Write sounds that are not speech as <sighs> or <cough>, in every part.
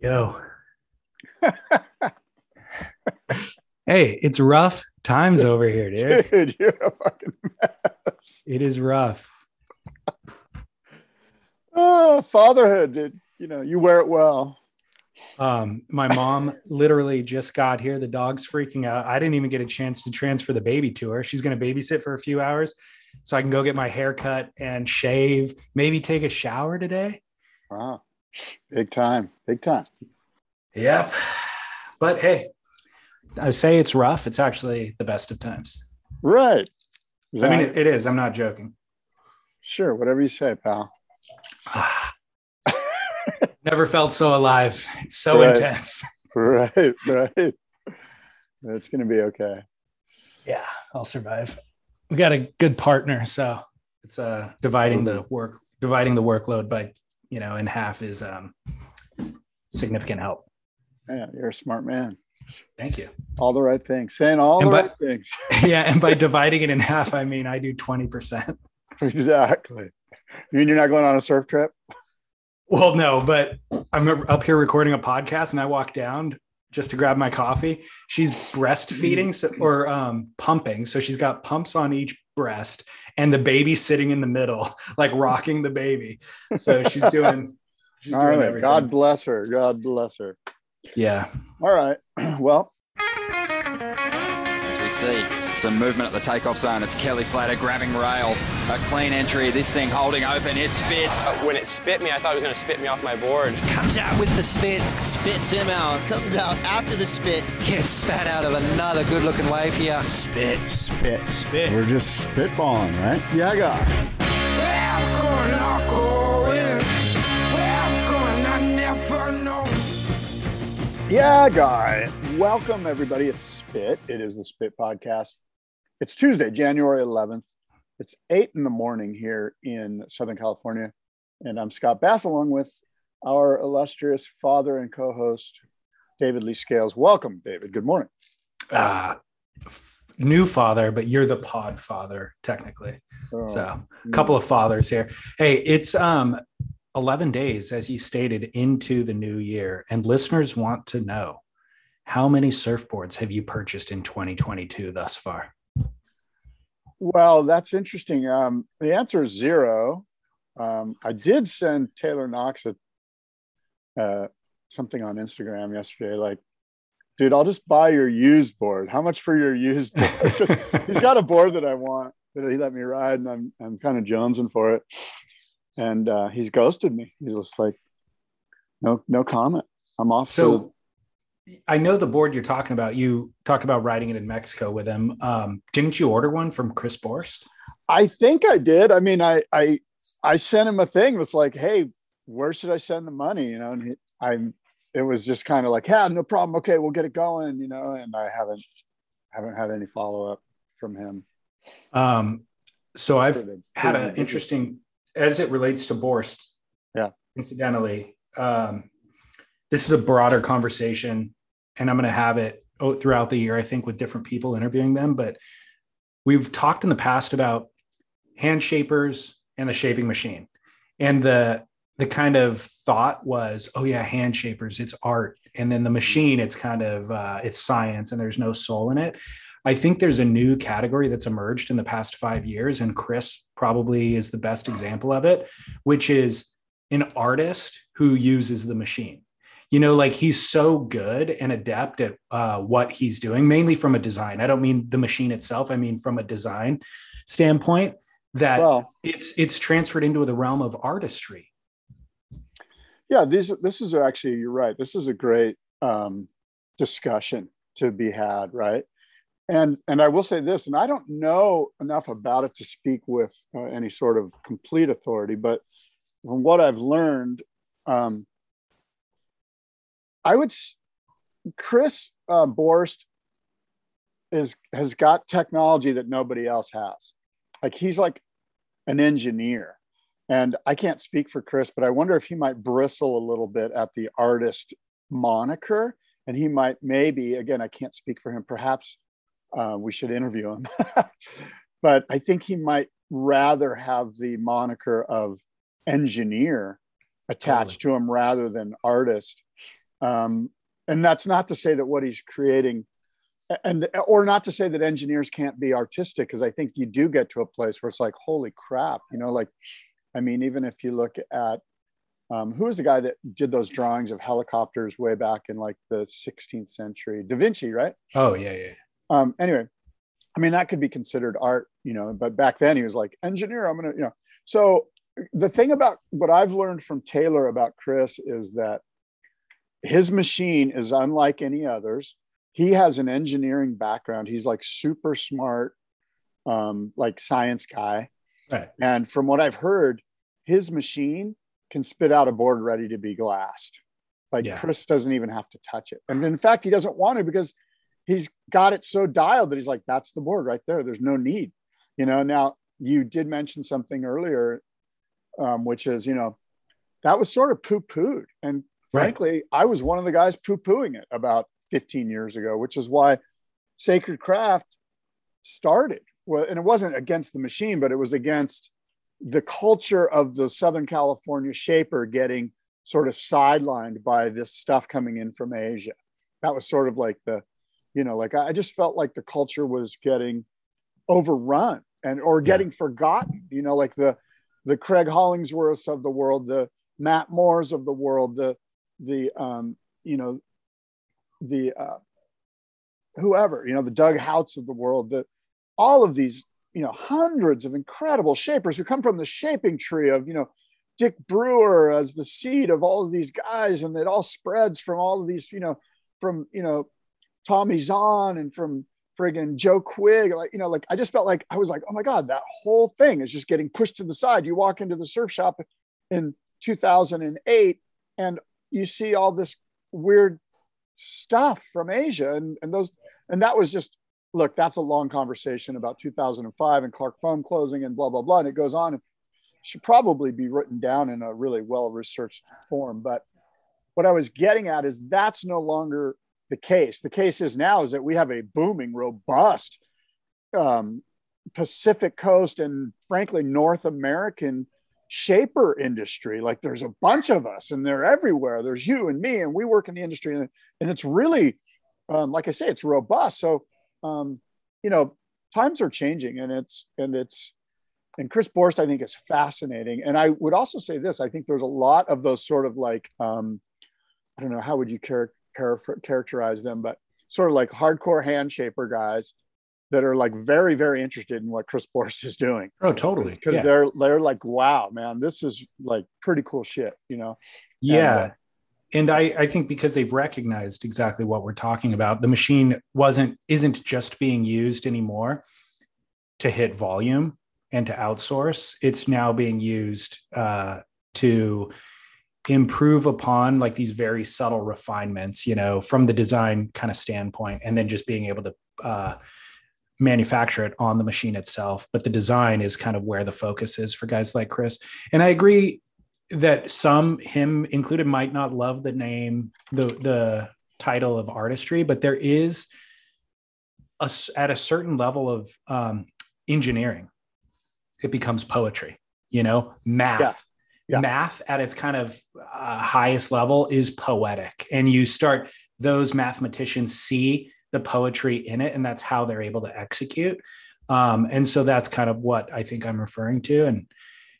Yo. <laughs> hey, it's rough times over here, dude. <laughs> Dude, you're a fucking mess. It is rough. Oh, fatherhood, dude. You know, you wear it well. Um, my mom literally just got here. The dog's freaking out. I didn't even get a chance to transfer the baby to her. She's going to babysit for a few hours so I can go get my hair cut and shave, maybe take a shower today. Wow. Big time. Big time. Yep. But hey, I say it's rough. It's actually the best of times. Right. I mean, it, it is. I'm not joking. sure, whatever you say, pal. <sighs> Never felt so alive. It's so Right. intense. <laughs> Right, right. It's gonna be okay. Yeah, I'll survive. We got a good partner, so it's uh dividing the work dividing the workload by you know in half is um significant help. Yeah, you're a smart man. Thank you. All the right things, saying all And the by- right things. <laughs> <laughs> yeah, and by dividing it in half, I mean I do 20%. exactly. You mean you're not going on a surf trip? Well, no, but I'm up here recording a podcast and I walk down just to grab my coffee. She's breastfeeding so, or um, pumping. So she's got pumps on each breast and the baby sitting in the middle, <laughs> like rocking the baby. So she's <laughs> doing, she's All doing right. everything. God bless her. God bless her. Yeah. All right. <clears throat> Well, As we see some movement at the takeoff zone, it's Kelly Slater grabbing rail. A clean entry, this thing holding open, it spits. Uh, When it spit me, I thought it was going to spit me off my board. comes out with the spit, spits him out, comes out after the spit. gets spat out of another good looking wave here. Spit. spit. Spit. We're just spitballing, right? Yeah, God. Yeah, guy. Welcome, everybody. It's Spit. It is the Spit Podcast. It's Tuesday, January 11th. It's eight in the morning here in Southern California. And I'm Scott Bass, along with our illustrious father and co host, David Lee Scales. Welcome, David. Good morning. Uh, new father, but you're the pod father, technically. Oh, So a couple of fathers here. Hey, it's um 11 days, as you stated, into the new year, and listeners want to know how many surfboards have you purchased in 2022 thus far? Well, that's interesting. Um, the answer is zero. Um, I did send Taylor Knox a, uh, something on Instagram yesterday, like, dude, I'll just buy your used board. How much for your used board? <laughs> He's got a board that I want that he let me ride, and I'm I'm kind of jonesing for it. And uh, he's ghosted me. He's just like, no, no comment. I'm off. So I know the board you're talking about. You talked about riding it in Mexico with him. Um, didn't you order one from Chris Borst? I think I did. I mean, I I I sent him a thing. It was like, hey, where should I send the money? You know, and he, I'm. It was just kind of like, yeah, no problem. Okay, we'll get it going. You know, and I haven't haven't had any follow up from him. Um, so I've had an interesting as it relates to Borst. Yeah. Incidentally, um, this is a broader conversation, and I'm going to have it throughout the year. I think with different people interviewing them, but we've talked in the past about hand shapers and the shaping machine, and the the kind of thought was, oh yeah, hand shapers, it's art, and then the machine, it's kind of uh, it's science, and there's no soul in it. I think there's a new category that's emerged in the past five years, and Chris probably is the best example of it, which is an artist who uses the machine. You know, like he's so good and adept at uh, what he's doing, mainly from a design. I don't mean the machine itself. I mean from a design standpoint that Well, it's it's transferred into the realm of artistry. yeah, these this is actually you're right. This is a great um, discussion to be had, right? And and I will say this, and I don't know enough about it to speak with uh, any sort of complete authority, but from what I've learned, um, I would Chris uh, Borst is has got technology that nobody else has. Like he's like an engineer. And I can't speak for Chris, but I wonder if he might bristle a little bit at the artist moniker. And he might maybe, again, I can't speak for him. Perhaps uh, we should interview him. <laughs> but I think he might rather have the moniker of engineer attached to him rather than artist. Um, and that's not to say that what he's creating and or not to say that engineers can't be artistic because i think you do get to a place where it's like holy crap you know like i mean even if you look at um, who was the guy that did those drawings of helicopters way back in like the 16th century? Da vinci right? Oh yeah yeah. Um, anyway i mean that could be considered art you know but back then he was like engineer i'm gonna you know. So the thing about what i've learned from taylor about chris is that his machine is unlike any others he has an engineering background. He's like super smart, um, like science guy. Right. And from what I've heard, his machine can spit out a board ready to be glassed. Like yeah. Chris doesn't even have to touch it. And in fact, he doesn't want to because he's got it so dialed that he's like, that's the board right there. There's no need. You know, now you did mention something earlier, um, which is, you know, that was sort of poo pooed. And frankly, right. I was one of the guys poo pooing it about 15 years ago, which is why Sacred Craft started. Well, and it wasn't against the machine, but it was against the culture of the Southern California shaper getting sort of sidelined by this stuff coming in from Asia. That was sort of like the, you know, like I just felt like the culture was getting overrun and or getting yeah. forgotten. You know, like the the Craig Hollingsworths of the world, the Matt Moores of the world, the the um, you know the uh, whoever, you know, the Doug Hauts of the world, the all of these, you know, hundreds of incredible shapers who come from the shaping tree of, you know, Dick Brewer as the seed of all of these guys, and it all spreads from all of these, you know, from you know, Tommy Zahn and from friggin' Joe Quigg. Like, you know, like I just felt like I was like, oh my God, that whole thing is just getting pushed to the side. You walk into the surf shop in 2008 and you see all this weird stuff from Asia. And, and those, and that was just, look, that's a long conversation about 2005 and Clark Foam closing and blah, blah, blah. And it goes on and should probably be written down in a really well-researched form. But what I was getting at is that's no longer the case. The case is now is that we have a booming, robust um, Pacific Coast and frankly North American shaper industry. Like there's a bunch of us and they're everywhere. There's you and me, and we work in the industry, and, and it's really, um, like I say, it's robust. So, um, you know, times are changing, and it's and it's and Chris Borst, I think, is fascinating. And I would also say this: I think there's a lot of those sort of like, um, I don't know, how would you char- char- characterize them, but sort of like hardcore hand shaper guys that are like very very interested in what Chris Borst is doing. Oh, totally. Because yeah. they're they're like, wow, man, this is like pretty cool shit, you know. Yeah. And, uh, and I, I think because they've recognized exactly what we're talking about, the machine wasn't isn't just being used anymore to hit volume and to outsource. It's now being used uh, to improve upon like these very subtle refinements, you know, from the design kind of standpoint, and then just being able to uh, manufacture it on the machine itself, but the design is kind of where the focus is for guys like Chris. And I agree that some, him included, might not love the name, the the title of artistry, but there is a, at a certain level of um, engineering, it becomes poetry. You know, math. Yeah. Yeah. Math at its kind of uh, highest level is poetic, and you start those mathematicians see the poetry in it and that's how they're able to execute. Um, and so that's kind of what i think i'm referring to and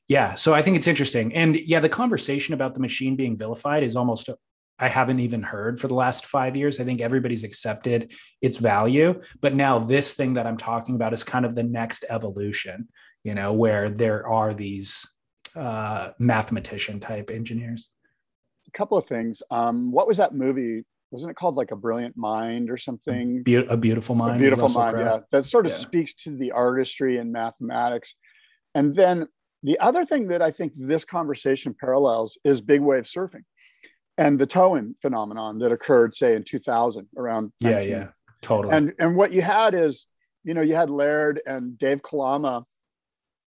yeah so i think it's interesting. And yeah the conversation about the machine being vilified is almost i haven't even heard for the last five years. I think everybody's accepted its value but now this thing that i'm talking about is kind of the next evolution you know where there are these uh, mathematician type engineers. A couple of things. Um, what was that movie wasn't it called like a brilliant mind or something? Be- a beautiful mind. A beautiful mind. Yeah, that sort of yeah. speaks to the artistry and mathematics. And then the other thing that I think this conversation parallels is big wave surfing and the tow-in phenomenon that occurred, say, in 2000 around. Yeah, 19. yeah, totally. And and what you had is, you know, you had Laird and Dave Kalama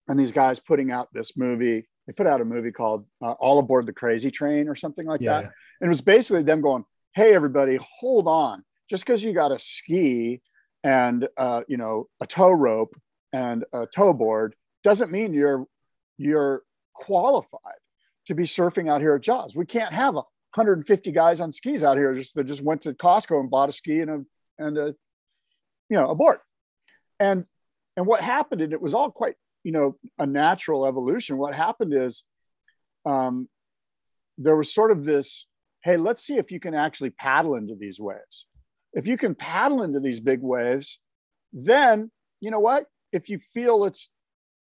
and these guys putting out this movie. They put out a movie called uh, All Aboard the Crazy Train or something like yeah, that. Yeah. And it was basically them going, hey everybody hold on just because you got a ski and uh, you know a tow rope and a tow board doesn't mean you're you're qualified to be surfing out here at jaws we can't have a 150 guys on skis out here just that just went to Costco and bought a ski and a and a you know a board. And and what happened, and it was all quite you know a natural evolution. What happened is um, there was sort of this, hey, let's see if you can actually paddle into these waves. If you can paddle into these big waves, then you know what? If you feel it's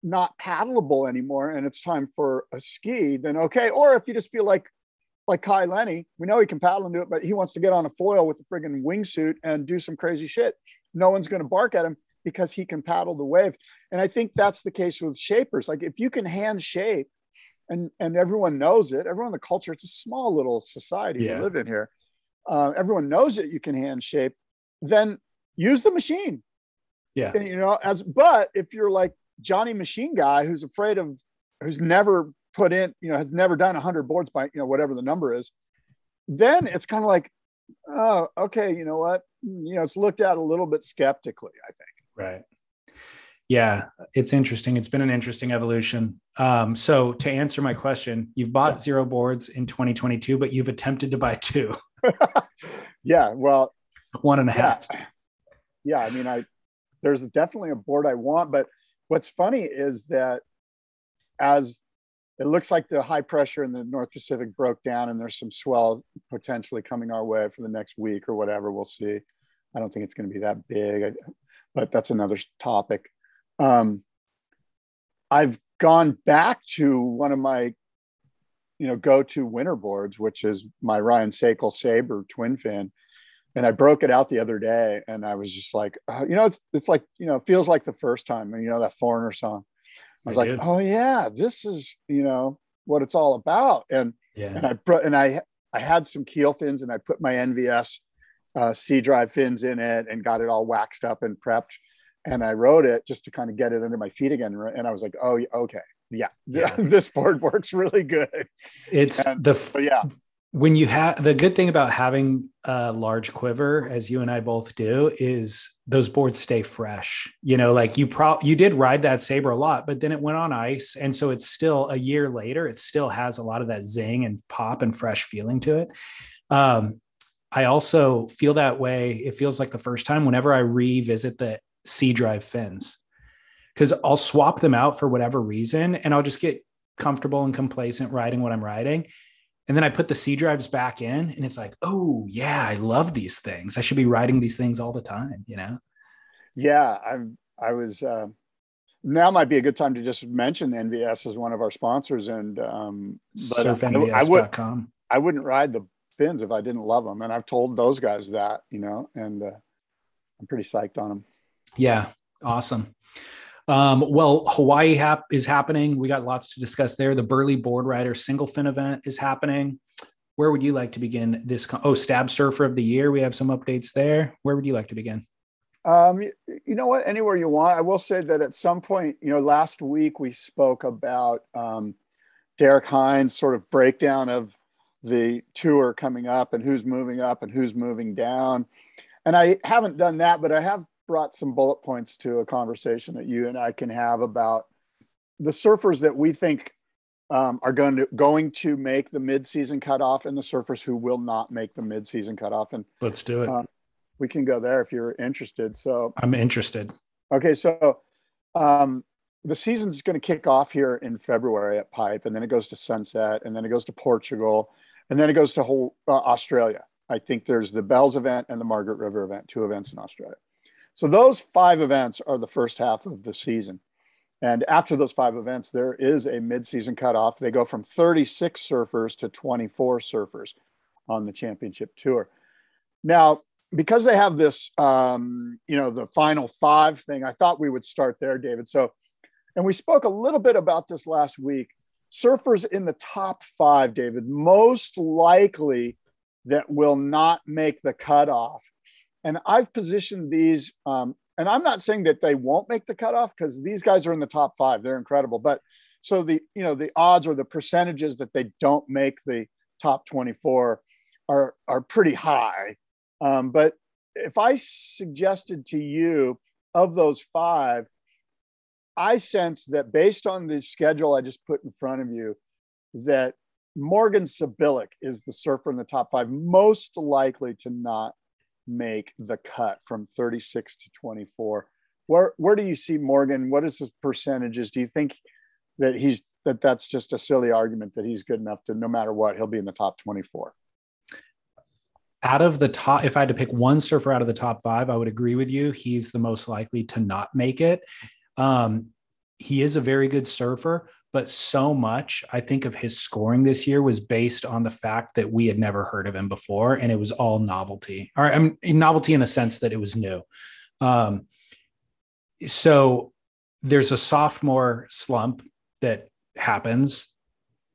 not paddleable anymore and it's time for a ski, then okay. Or if you just feel like like Kai Lenny, we know he can paddle into it, but he wants to get on a foil with the friggin' wingsuit and do some crazy shit. No one's to bark at him because he can paddle the wave. And I think that's the case with shapers. Like if you can hand shape and, and everyone knows it, everyone in the culture, it's a small little society yeah. we live in here. Uh, everyone knows that you can hand shape, then use the machine. Yeah. And, you know, as, but if you're like Johnny machine guy who's afraid of, who's never put in, you know, has never done 100 boards by, you know, whatever the number is, then it's kind of like, oh, okay, you know what? You know, it's looked at a little bit skeptically, I think. Right. Yeah, it's interesting. It's been an interesting evolution. Um, so to answer my question, you've bought zero boards in 2022, but you've attempted to buy two. <laughs> <laughs> yeah, well, one and a half. Yeah. yeah, I mean, I there's definitely a board I want, but what's funny is that as it looks like the high pressure in the North Pacific broke down and there's some swell potentially coming our way for the next week or whatever. We'll see. I don't think it's going to be that big, but that's another topic. Um, I've gone back to one of my, you know, go-to winter boards, which is my Ryan Sakal Sabre twin fin. And I broke it out the other day and I was just like, uh, you know, it's, it's like, you know, it feels like the first time, and you know, that foreigner song. I was I like, did. oh yeah, this is you know what it's all about. And yeah. and I brought and I I had some keel fins and I put my NVS uh, C drive fins in it and got it all waxed up and prepped. And I rode it just to kind of get it under my feet again. And I was like, oh okay, yeah, <laughs> yeah. this board <laughs> works really good. It's and, the yeah when you have the good thing about having a large quiver as you and i both do is those boards stay fresh you know like you pro you did ride that sabre a lot but then it went on ice and so it's still a year later it still has a lot of that zing and pop and fresh feeling to it um, i also feel that way it feels like the first time whenever i revisit the c drive fins because i'll swap them out for whatever reason and i'll just get comfortable and complacent riding what i'm riding and then I put the C drives back in and it's like, oh yeah, I love these things. I should be writing these things all the time, you know? Yeah. I'm, I was, uh, now might be a good time to just mention NVS as one of our sponsors and, um, but SurfNVS.com. I, would, I wouldn't ride the fins if I didn't love them. And I've told those guys that, you know, and, uh, I'm pretty psyched on them. Yeah. Awesome. Um, well, Hawaii hap- is happening. We got lots to discuss there. The Burleigh Board Rider Single Fin event is happening. Where would you like to begin this? Con- oh, Stab Surfer of the Year. We have some updates there. Where would you like to begin? Um, you, know what? Anywhere you want. I will say that at some point, you know, last week we spoke about um, Derek Hynd's sort of breakdown of the tour coming up and who's moving up and who's moving down. And I haven't done that, but I have brought some bullet points to a conversation that you and I can have about the surfers that we think um, are going to going to make the midseason cutoff and the surfers who will not make the midseason cutoff. And let's do it. Uh, we can go there if you're interested. So I'm interested. Okay, so um, the season's going to kick off here in February at Pipe, and then it goes to Sunset, and then it goes to Portugal, and then it goes to whole uh, Australia. I think there's the Bells event and the Margaret River event, two events in Australia. So those five events are the first half of the season. And after those five events, there is a mid-season cutoff. They go from 36 surfers to 24 surfers on the championship tour. Now, because they have this, um, you know, the final five thing, I thought we would start there, David. So, and we spoke a little bit about this last week. Surfers in the top five, David, most likely that will not make the cutoff and I've positioned these, um, and I'm not saying that they won't make the cutoff because these guys are in the top five. They're incredible. But so the, you know, the odds or the percentages that they don't make the top 24 are, are pretty high. Um, but if I suggested to you of those five, I sense that based on the schedule I just put in front of you, that Morgan Cibilic is the surfer in the top five, most likely to not make the cut from 36 to 24. Where where do you see Morgan? What is his percentages? Do you think that he's that that's just a silly argument that he's good enough to no matter what he'll be in the top 24? Out of the top, if I had to pick one surfer out of the top five, I would agree with you. He's the most likely to not make it. Um, he is a very good surfer, but so much I think of his scoring this year was based on the fact that we had never heard of him before, and it was all novelty. Or I mean, novelty in the sense that it was new. Um, so there's a sophomore slump that happens.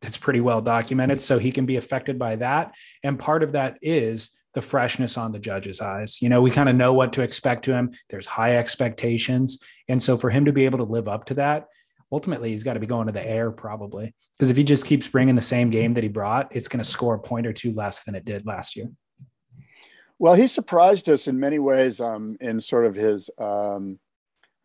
It's pretty well documented, so he can be affected by that, and part of that is the freshness on the judge's eyes. You know, we kind of know what to expect to him. There's high expectations. And so for him to be able to live up to that, ultimately he's got to be going to the air probably. Because if he just keeps bringing the same game that he brought it's going to score a point or two less than it did last year. Well he surprised us in many ways um, in sort of his um,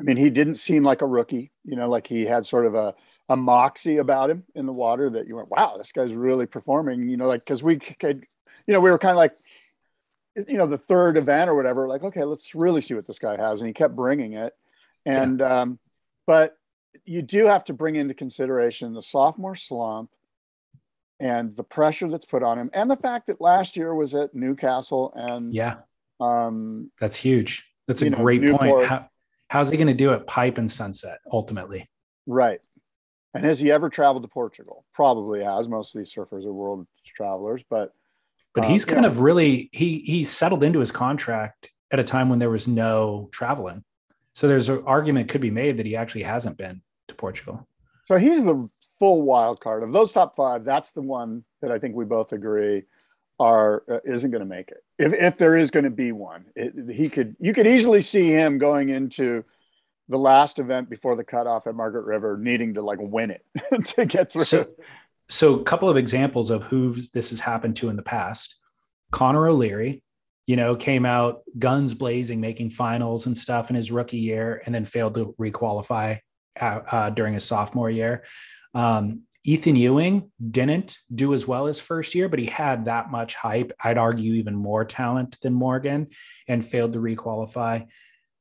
i mean he didn't seem like a rookie you know like he had sort of a, a moxie about him in the water that you went wow this guy's really performing you know like because we could you know we were kind of like you know the third event or whatever like okay let's really see what this guy has and he kept bringing it. And yeah. um, but you do have to bring into consideration the sophomore slump and the pressure that's put on him and the fact that last year was at Newcastle and yeah. um that's huge. That's a great know, point. How, how's he going to do it pipe and sunset ultimately? Right. And has he ever traveled to Portugal? Probably has. Most of these surfers are world travelers but but um, he's kind yeah. of really he he settled into his contract at a time when there was no traveling. So there's an argument could be made that he actually hasn't been Portugal. So he's the full wild card of those top five. That's the one that I think we both agree are uh, isn't going to make it. If if there is going to be one, it, he could you could easily see him going into the last event before the cutoff at Margaret River, needing to like win it <laughs> to get through. So, so a couple of examples of who this has happened to in the past. Connor O'Leary, you know, came out guns blazing, making finals and stuff in his rookie year, and then failed to requalify uh, during his sophomore year. Um, Ethan Ewing didn't do as well his first year, but he had that much hype. I'd argue even more talent than Morgan and failed to requalify.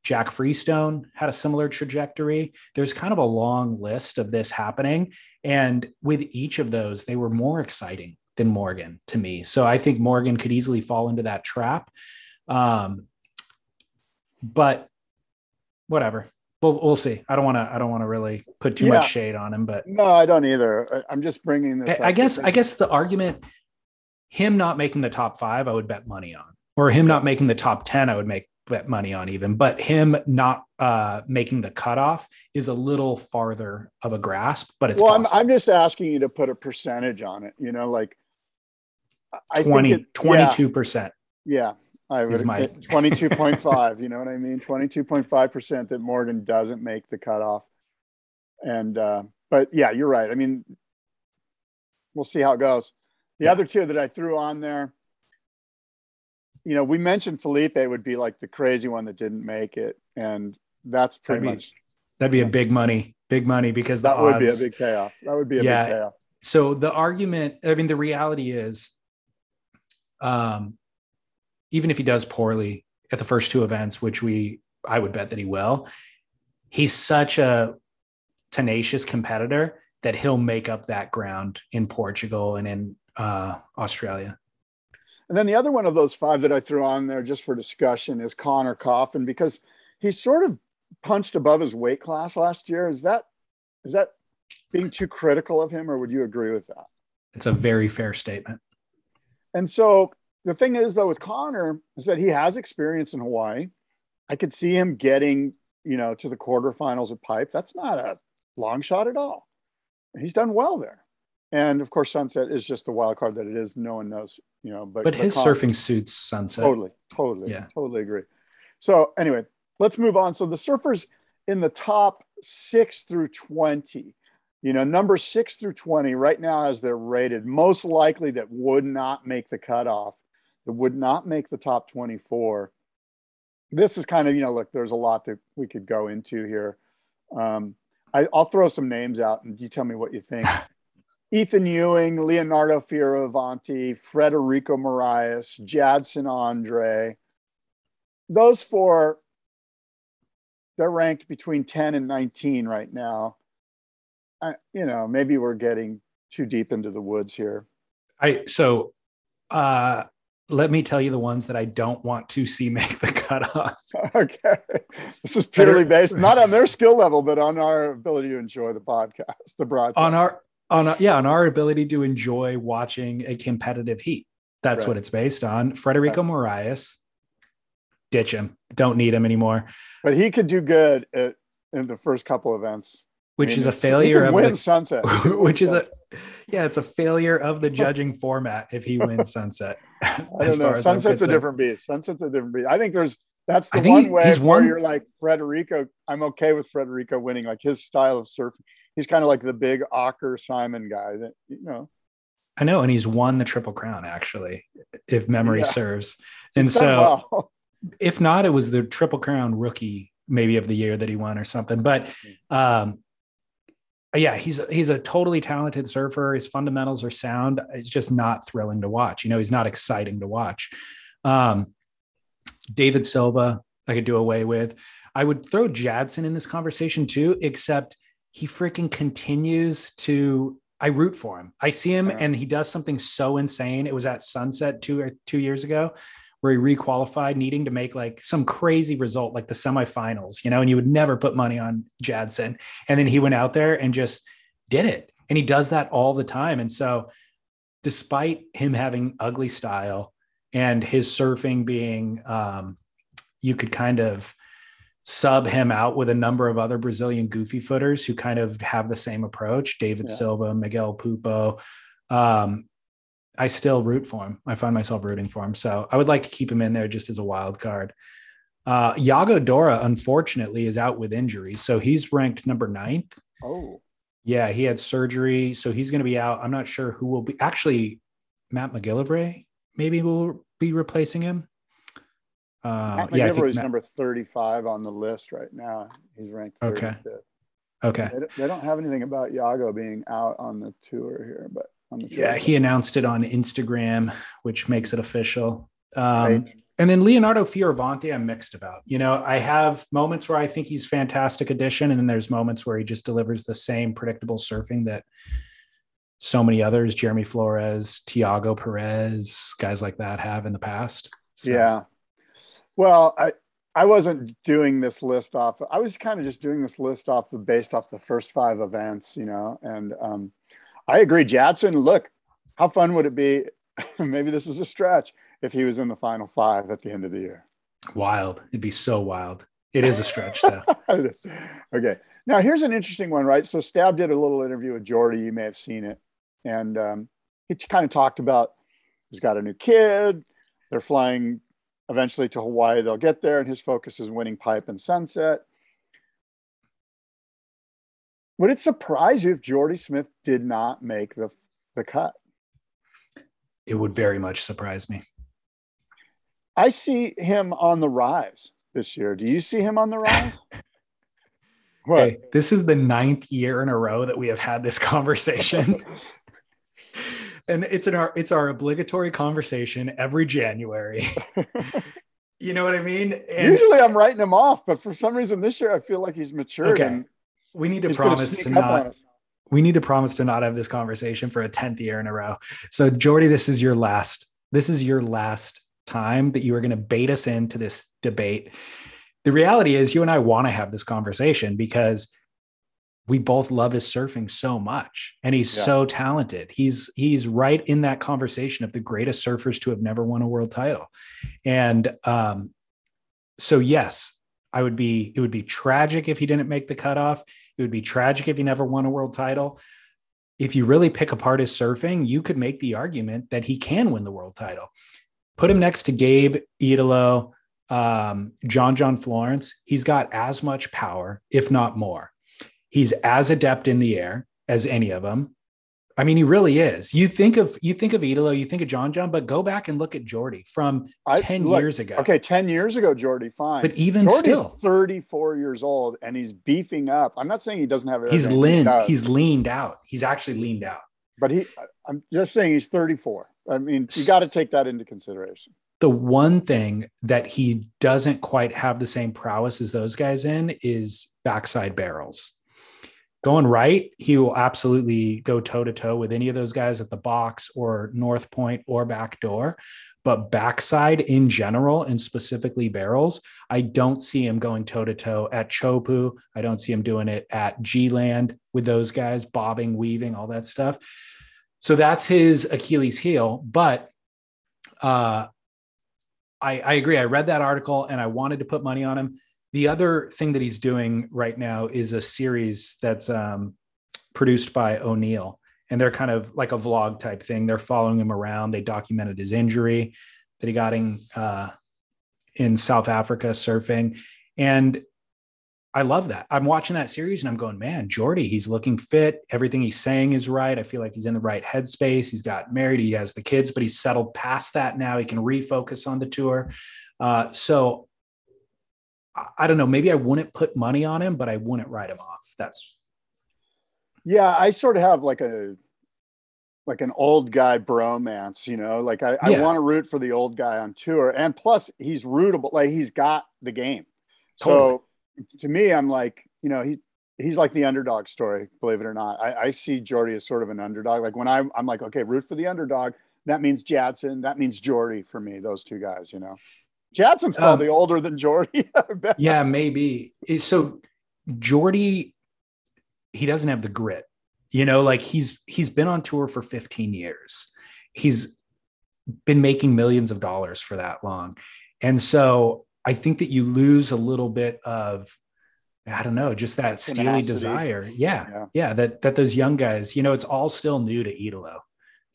Jack Freestone had a similar trajectory. There's kind of a long list of this happening. And with each of those, they were more exciting than Morgan to me. So I think Morgan could easily fall into that trap. Um, but whatever we'll we'll see. I don't want to I don't want to really put too yeah. much shade on him, but no, I don't either. I'm just bringing this. I, I guess I guess the argument, him not making the top five, I would bet money on, or him not making the top ten, I would make bet money on even. But him not uh, making the cutoff is a little farther of a grasp, but it's well. I'm, I'm just asking you to put a percentage on it. You know, like I 20, 22 percent. Yeah, I would my... 22.5, you know what I mean? 22.5% that Morgan doesn't make the cutoff. And, uh, but yeah, you're right. I mean, we'll see how it goes. The yeah. other two that I threw on there, you know, we mentioned Felipe would be like the crazy one that didn't make it. And that's pretty that'd be, much. That'd be a big money, big money because that would be a big payoff. That would be a yeah, big payoff. So the argument, I mean, the reality is, um, even if he does poorly at the first two events, which we I would bet that he will, he's such a tenacious competitor that he'll make up that ground in Portugal and in uh, Australia. And then the other one of those five that I threw on there just for discussion is Conner Coffin because he sort of punched above his weight class last year. Is that is that being too critical of him, or would you agree with that? It's a very fair statement. And so the thing is though with Conner is that he has experience in Hawaii. I could see him getting, you know, to the quarterfinals of pipe. That's not a long shot at all. He's done well there. And of course, Sunset is just the wild card that it is. No one knows, you know, but, but his Conner, surfing suits Sunset. Totally, totally, yeah. totally agree. So anyway, let's move on. So the surfers in the top six through 20, you know, number six through 20 right now as they're rated, most likely that would not make the cutoff that would not make the top 24. This is kind of, you know, look, there's a lot that we could go into here. Um, I, will throw some names out and you tell me what you think. <laughs> Ethan Ewing, Leonardo Fioravanti, Federico Morais, Jadson Andre. Those four, they're ranked between 10 and 19 right now. I, you know, maybe we're getting too deep into the woods here. I so uh let me tell you the ones that I don't want to see <laughs> make the cutoff. Okay. This is purely based <laughs> not on their skill level, but on our ability to enjoy the podcast, the broadcast. On our on yeah, on our ability to enjoy watching a competitive heat. That's right. what it's based on. Frederico right. Morais, ditch him. Don't need him anymore. But he could do good at, in the first couple events which I mean, is a failure of the sunset <laughs> which is a yeah it's a failure of the judging format if he wins sunset i don't know sunset's a different beast sunset's a different beast i think there's that's the one way where one... you're like Frederico. i'm okay with Frederico winning like his style of surfing he's kind of like the big Ocker simon guy that you know i know and he's won the triple crown actually if memory yeah. serves and so well. if not it was the triple crown rookie maybe of the year that he won or something but hmm. um yeah, he's he's a totally talented surfer. His fundamentals are sound. It's just not thrilling to watch. You know, he's not exciting to watch. Um, Deivid Silva, I could do away with. I would throw Jadson in this conversation too, except he freaking continues to. I root for him. I see him, and he does something so insane. It was at Sunset two or two years ago, where he requalified, needing to make like some crazy result, like the semifinals, you know, and you would never put money on Jadson. And then he went out there and just did it. And he does that all the time. And so, despite him having ugly style and his surfing being, um, you could kind of sub him out with a number of other Brazilian goofy footers who kind of have the same approach Deivid yeah. Silva, Miguel Pupo. Um, I still root for him. I find myself rooting for him. So I would like to keep him in there just as a wild card. Uh, Yago Dora, unfortunately, is out with injury. So he's ranked number ninth. Oh. Yeah, he had surgery. So he's going to be out. I'm not sure who will be. Actually, Matt McGillivray maybe will be replacing him. Uh, Matt yeah, McGillivray is Matt... number 35 on the list right now. He's ranked 35th. Okay. Okay. They, they don't have anything about Yago being out on the tour here, but yeah, he announced it on Instagram, which makes it official. Um, right. And then Leonardo Fioravanti, I'm mixed about. You know, I have moments where I think he's fantastic addition, and then there's moments where he just delivers the same predictable surfing that so many others, Jeremy Flores, Tiago Pires, guys like that have in the past. So. Yeah. Well, I I wasn't doing this list off. I was kind of just doing this list off based off the first five events, you know, and um, I agree. Jadson, look, how fun would it be? <laughs> Maybe this is a stretch if he was in the final five at the end of the year. Wild. It'd be so wild. It is a stretch, though. <laughs> okay. Now, here's an interesting one, right? So, Stab did a little interview with Jordy. You may have seen it. And um, he kind of talked about he's got a new kid. They're flying eventually to Hawaii. They'll get there, and his focus is winning pipe and sunset. Would it surprise you if Jordy Smith did not make the, the cut? It would very much surprise me. I see him on the rise this year. Do you see him on the rise? <laughs> what? Hey, this is the ninth year in a row that we have had this conversation. <laughs> and it's an our it's our obligatory conversation every January. <laughs> you know what I mean? And Usually I'm writing him off, but for some reason this year I feel like he's matured. Okay we need to promise to not we need to promise to not have this conversation for a 10th year in a row. So Jordy, this is your last, this is your last time that you are going to bait us into this debate. The reality is you and I want to have this conversation because we both love his surfing so much and he's yeah. so talented. He's he's right in that conversation of the greatest surfers to have never won a world title. And um so yes, I would be, it would be tragic if he didn't make the cutoff. It would be tragic if he never won a world title. If you really pick apart his surfing, you could make the argument that he can win the world title. Put him next to Gabe Italo, um, John John Florence. He's got as much power, if not more. He's as adept in the air as any of them. I mean, he really is. You think of you think of Italo, you think of John John, but go back and look at Jordy from I, 10 look, years ago. Okay, 10 years ago, Jordy, fine. But even Jordy's still 34 years old and he's beefing up. I'm not saying he doesn't have he's leaned, he's leaned out. He's actually leaned out. But he, I'm just saying he's 34. I mean, you got to take that into consideration. The one thing that he doesn't quite have the same prowess as those guys in is backside barrels. Going right, he will absolutely go toe to toe with any of those guys at the box or north point or back door. But backside in general, and specifically barrels, I don't see him going toe to toe at Chopu. I don't see him doing it at G Land with those guys, bobbing, weaving, all that stuff. So that's his Achilles heel. But uh, I, I agree. I read that article and I wanted to put money on him. The other thing that he's doing right now is a series that's um, produced by O'Neill and they're kind of like a vlog type thing. They're following him around. They documented his injury that he got in uh, in South Africa surfing, and I love that. I'm watching that series and I'm going, man, Jordy, he's looking fit. Everything he's saying is right. I feel like he's in the right headspace. He's got married, he has the kids, but he's settled past that now. He can refocus on the tour. Uh, so I don't know. Maybe I wouldn't put money on him, but I wouldn't write him off. That's yeah, I sort of have like a like an old guy bromance, you know. Like I, yeah. I want to root for the old guy on tour, and plus he's rootable. Like he's got the game. Totally. So to me, I'm like, you know, he he's like the underdog story. Believe it or not, I, I see Jordy as sort of an underdog. Like when I, I'm like, okay, root for the underdog. That means Jadson. That means Jordy for me. Those two guys, you know. Jadson's probably um, older than Jordy. <laughs> yeah, maybe. So Jordy he doesn't have the grit. You know, like he's he's been on tour for 15 years. He's been making millions of dollars for that long. And so I think that you lose a little bit of I don't know, just that steely desire. Yeah, yeah, yeah. That that those young guys, you know, it's all still new to Italo.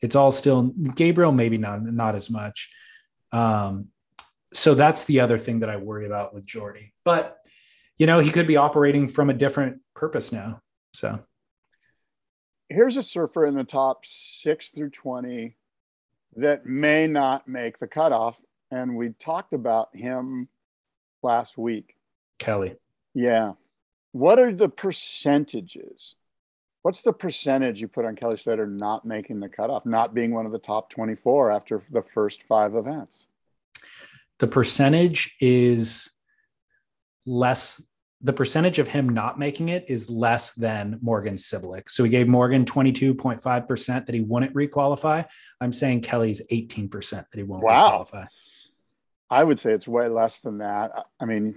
It's all still Gabriel, maybe not not as much. Um, so that's the other thing that I worry about with Jordy. But you know, he could be operating from a different purpose now. So here's a surfer in the top six through 20 that may not make the cutoff. And we talked about him last week. Kelly. Yeah. What are the percentages? What's the percentage you put on Kelly Slater not making the cutoff, not being one of the top 24 after the first five events? The percentage is less the percentage of him not making it is less than Morgan Cibilic. So we gave Morgan 22.5% that he wouldn't requalify. I'm saying Kelly's 18% that he won't wow. requalify. I would say it's way less than that. I mean,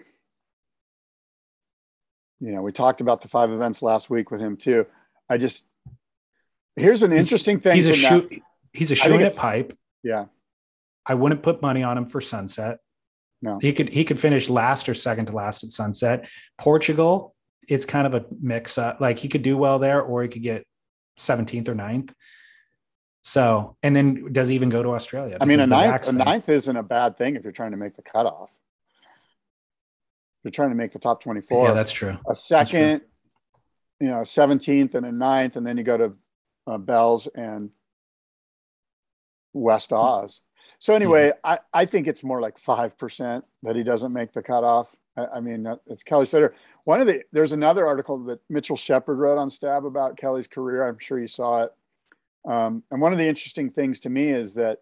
you know, we talked about the five events last week with him too. I just here's an interesting thing. He's a shoot. He's a shooting at pipe. Yeah. I wouldn't put money on him for sunset. No. He could he could finish last or second to last at Sunset. Portugal, it's kind of a mix up. Like he could do well there, or he could get 17th or 9th. So, and then does he even go to Australia? I mean, a ninth, a ninth isn't a bad thing if you're trying to make the cutoff. If you're trying to make the top 24. Yeah, that's true. A second, you know, 17th and a ninth, and then you go to uh, Bells and West Oz. So anyway, mm-hmm. I, I think it's more like five percent that he doesn't make the cutoff. I, I mean, it's Kelly Slater. One of the there's another article that Mitchell Shepard wrote on Stab about Kelly's career. I'm sure you saw it. Um, and one of the interesting things to me is that,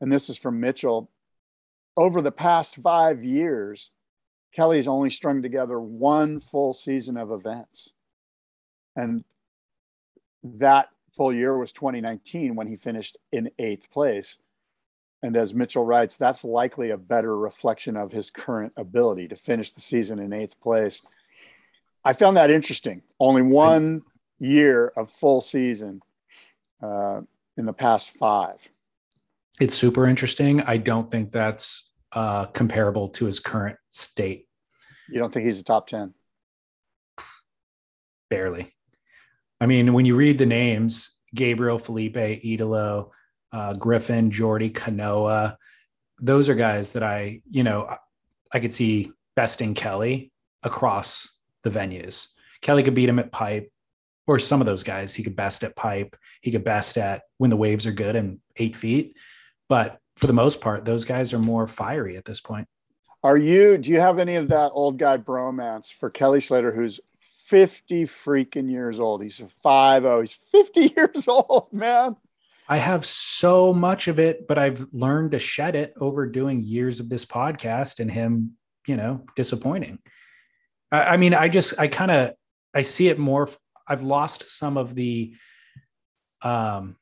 and this is from Mitchell, over the past five years, Kelly's only strung together one full season of events. And that full year was 2019 when he finished in eighth place. And as Mitchell writes, that's likely a better reflection of his current ability to finish the season in eighth place. I found that interesting. Only one year of full season uh, in the past five. It's super interesting. I don't think that's uh, comparable to his current state. You don't think he's a top 10? Barely. I mean, when you read the names, Gabriel, Felipe, Italo, uh, Griffin, Jordy, Kanoa. Those are guys that I, you know, I could see besting Kelly across the venues. Kelly could beat him at pipe, or some of those guys he could best at pipe. He could best at when the waves are good and eight feet. But for the most part, those guys are more fiery at this point. Are you? Do you have any of that old guy bromance for Kelly Slater, who's 50 freaking years old. He's a 5 0. He's 50 <laughs> years old, man. I have so much of it, but I've learned to shed it over doing years of this podcast and him, you know, disappointing. I, I mean, I just, I kind of, I see it more. I've lost some of the um,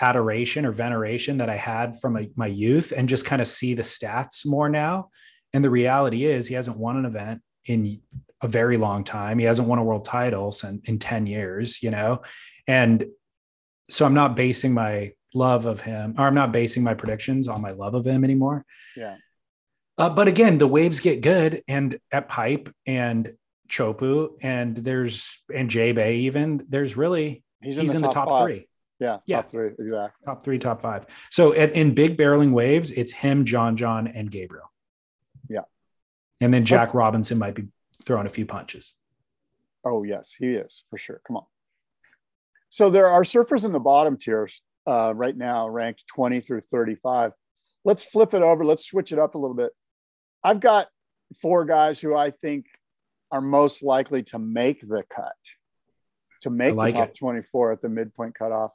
adoration or veneration that I had from a, my youth and just kind of see the stats more now. And the reality is, he hasn't won an event in a very long time. He hasn't won a world title in, in 10 years, you know? And so I'm not basing my love of him, or I'm not basing my predictions on my love of him anymore. Yeah. Uh, but again, the waves get good, and at Pipe and Chopu, and there's and J Bay even there's really he's in, he's the, in top the, top, three. Yeah, yeah, top three exactly. Top three, top five. So at, in big barreling waves, it's him, John, John, and Gabriel. Yeah, and then Jack Robinson might be throwing a few punches. Oh yes, he is for sure. Come on. So there are surfers in the bottom tiers uh, right now, ranked 20 through 35. Let's flip it over. Let's switch it up a little bit. I've got four guys who I think are most likely to make the cut, to make like the top it. 24 at the midpoint cutoff.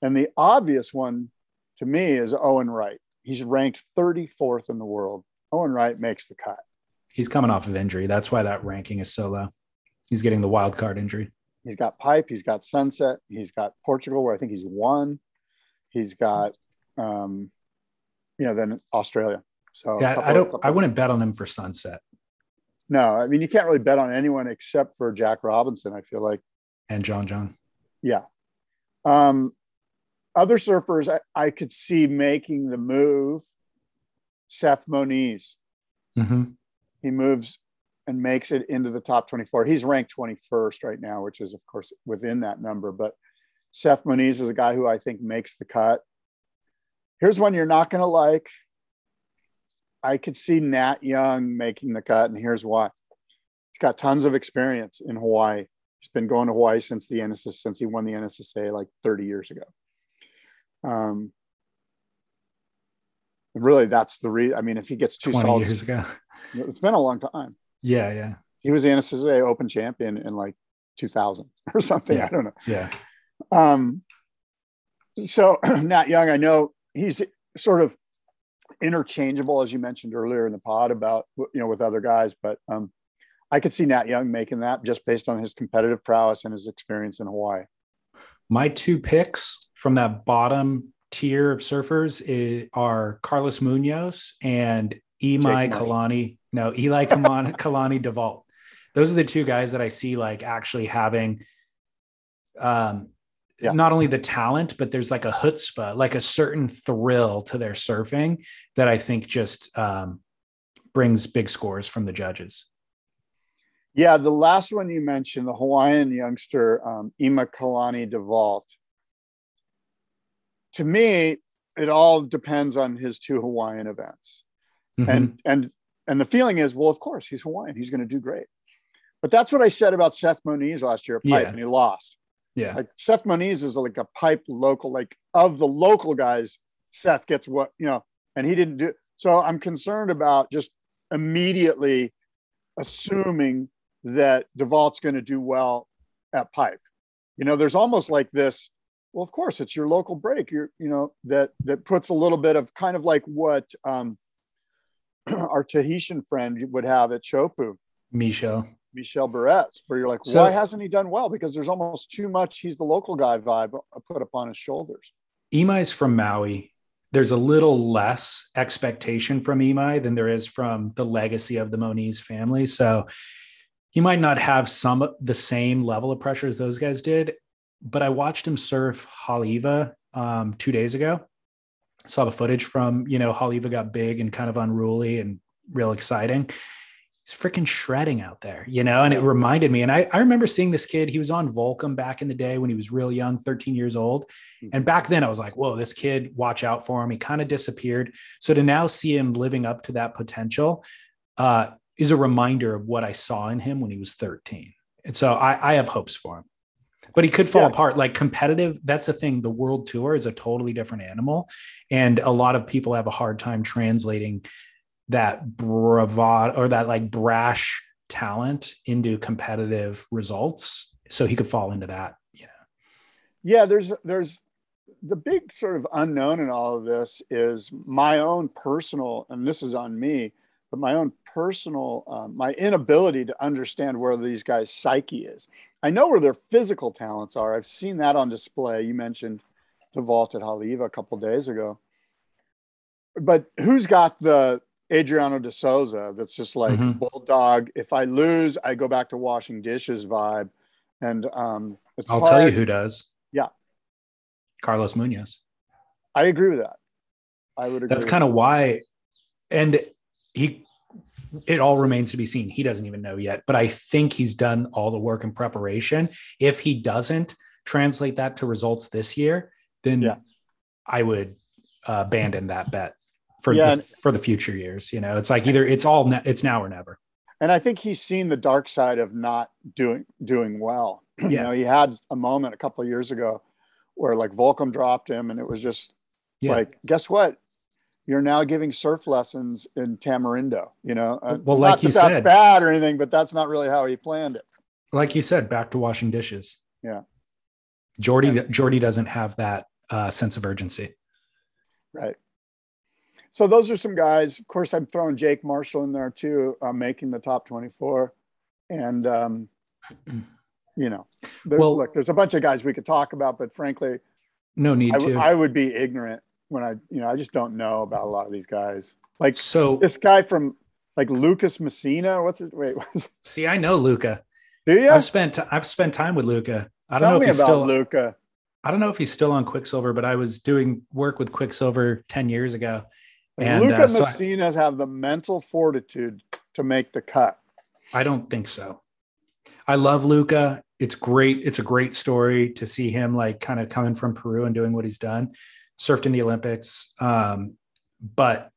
And the obvious one to me is Owen Wright. He's ranked 34th in the world. Owen Wright makes the cut. He's coming off of injury. That's why that ranking is so low. He's getting the wild card injury. He's got Pipe. He's got Sunset. He's got Portugal, where I think he's won. He's got, um, you know, then Australia. So yeah, I don't. I wouldn't bet on him for Sunset. No, I mean you can't really bet on anyone except for Jack Robinson. I feel like, and John John. Yeah. Um, other surfers I, I could see making the move. Seth Moniz. Mm-hmm. He moves and makes it into the top 24. He's ranked 21st right now, which is, of course, within that number. But Seth Moniz is a guy who I think makes the cut. Here's one you're not going to like. I could see Nat Young making the cut, and here's why. He's got tons of experience in Hawaii. He's been going to Hawaii since the NSS, since he won the NSSA like 30 years ago. Um, really, that's the reason. I mean, if he gets two 20 solid, years ago, <laughs> it's been a long time. Yeah, yeah. He was the NSSA Open champion in like 2000 or something. Yeah. I don't know. Yeah. Um. So <clears throat> Nat Young, I know he's sort of interchangeable, as you mentioned earlier in the pod about you know with other guys, but um, I could see Nat Young making that just based on his competitive prowess and his experience in Hawaii. My two picks from that bottom tier of surfers are Carlos Munoz and Imaikalani no, Eli <laughs> Kalani, Kalani DeVault. Those are the two guys that I see like actually having um yeah. not only the talent, but there's like a chutzpah, like a certain thrill to their surfing that I think just um, brings big scores from the judges. Yeah, the last one you mentioned, the Hawaiian youngster um, Imaikalani DeVault. To me, it all depends on his two Hawaiian events, mm-hmm. and and and the feeling is, well, of course, he's Hawaiian. He's going to do great. But that's what I said about Seth Moniz last year at Pipe, yeah. and he lost. Yeah. Like Seth Moniz is like a pipe local, like of the local guys, Seth gets what, you know, and he didn't do. So I'm concerned about just immediately assuming that DeVault's going to do well at Pipe. You know, there's almost like this. Well, of course, it's your local break. You're, you know, that that puts a little bit of kind of like what um, <clears throat> our Tahitian friend would have at Chopu. Michel. Michel Bourez, where you're like, so, why hasn't he done well? Because there's almost too much he's the local guy vibe put upon his shoulders. Imai's from Maui. There's a little less expectation from Imai than there is from the legacy of the Moniz family. So he might not have some the same level of pressure as those guys did. But I watched him surf Haleiwa um, two days ago saw the footage from you know Haleiwa got big and kind of unruly and real exciting. He's freaking shredding out there, you know, and it reminded me. And I, I remember seeing this kid. He was on Volcom back in the day when he was real young, 13 years old. Hmm. And back then I was like, whoa, this kid, watch out for him. He kind of disappeared. So to now see him living up to that potential uh, is a reminder of what I saw in him when he was 13. And so I, I have hopes for him but he could fall yeah. apart. Like competitive that's the thing. The world tour is a totally different animal. And a lot of people have a hard time translating that bravado or that like brash talent into competitive results. So he could fall into that you know. Yeah there's there's the big sort of unknown in all of this is my own personal and this is on me but my own personal um, my inability to understand where these guys psyche is i know where their physical talents are i've seen that on display you mentioned DeVault at Haleiwa a couple days ago but who's got the Adriano de Souza that's just like mm-hmm. bulldog. If I lose, I go back to washing dishes vibe. And um, I'll hard. tell you who does. Yeah. Carlos Munoz. I agree with that. I would That's kind of why. And he, it all remains to be seen. He doesn't even know yet, but I think he's done all the work and preparation. If he doesn't translate that to results this year, then yeah. I would uh, abandon that bet for yeah, the, for the future years. You know, it's like either it's all it's now or never. And I think he's seen the dark side of not doing doing well. <clears throat> Yeah. you know, he had a moment a couple of years ago where like Volcom dropped him, and it was just yeah. like, guess what? You're now giving surf lessons in Tamarindo. You know, uh, well, like you said, that's bad or anything, but that's not really how he planned it. Like you said, back to washing dishes. Yeah, Jordy Jordy doesn't have that uh, sense of urgency. Right so those are some guys. Of course, I'm throwing Jake Marshall in there too, uh, making the top 24. And, um, <clears throat> you know, there, well, look, there's a bunch of guys we could talk about, but frankly, no need I, to. I would be ignorant when I, you know, I just don't know about a lot of these guys. Like, so this guy from like Lucas Messina, what's his, wait, <laughs> what's, see, I know Luca. Do you? I've spent, I've spent time with Luca. I don't Tell know if he's still Luca. I don't know if he's still on Quiksilver, but I was doing work with Quiksilver 10 years ago and Luca uh, so Mesinas have the mental fortitude to make the cut. I don't think so. I love Luca. It's great. It's a great story to see him like kind of coming from Peru and doing what he's done. Surfed in the Olympics. Um, but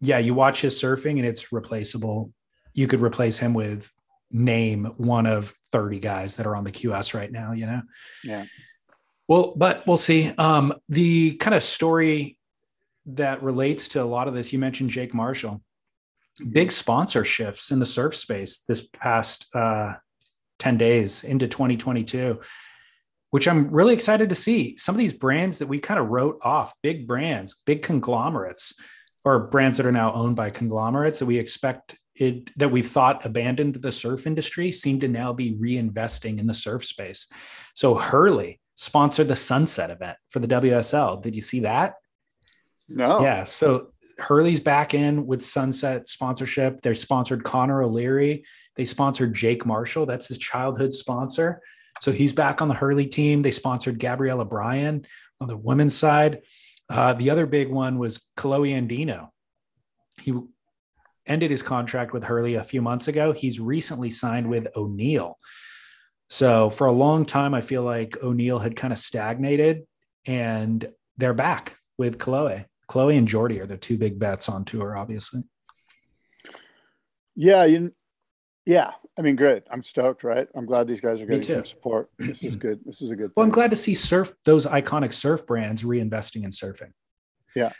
yeah, you watch his surfing and it's replaceable. You could replace him with name one of 30 guys that are on the QS right now, you know? Yeah. Well, but we'll see. Um, the kind of story that relates to a lot of this. You mentioned Jake Marshall. Big sponsorships in the surf space this past uh, 10 days into 2022, which I'm really excited to see. Some of these brands that we kind of wrote off, big brands, big conglomerates, or brands that are now owned by conglomerates that we expect it, that we thought abandoned the surf industry seem to now be reinvesting in the surf space. So Hurley sponsored the Sunset event for the WSL. Did you see that? No. Yeah. So Hurley's back in with Sunset sponsorship. They sponsored Connor O'Leary. They sponsored Jake Marshall. That's his childhood sponsor. So he's back on the Hurley team. They sponsored Gabriela Bryan on the women's side. Uh, the other big one was Kolohe Andino. He ended his contract with Hurley a few months ago. He's recently signed with O'Neill. So for a long time, I feel like O'Neill had kind of stagnated and they're back with Kolohe. Kolohe and Jordy are the two big bets on tour, obviously. Yeah, you, yeah. I mean, great. I'm stoked, right? I'm glad these guys are getting some support. <clears throat> This is good. This is a good. Well, I'm glad to see surf those iconic surf brands reinvesting in surfing. Yeah.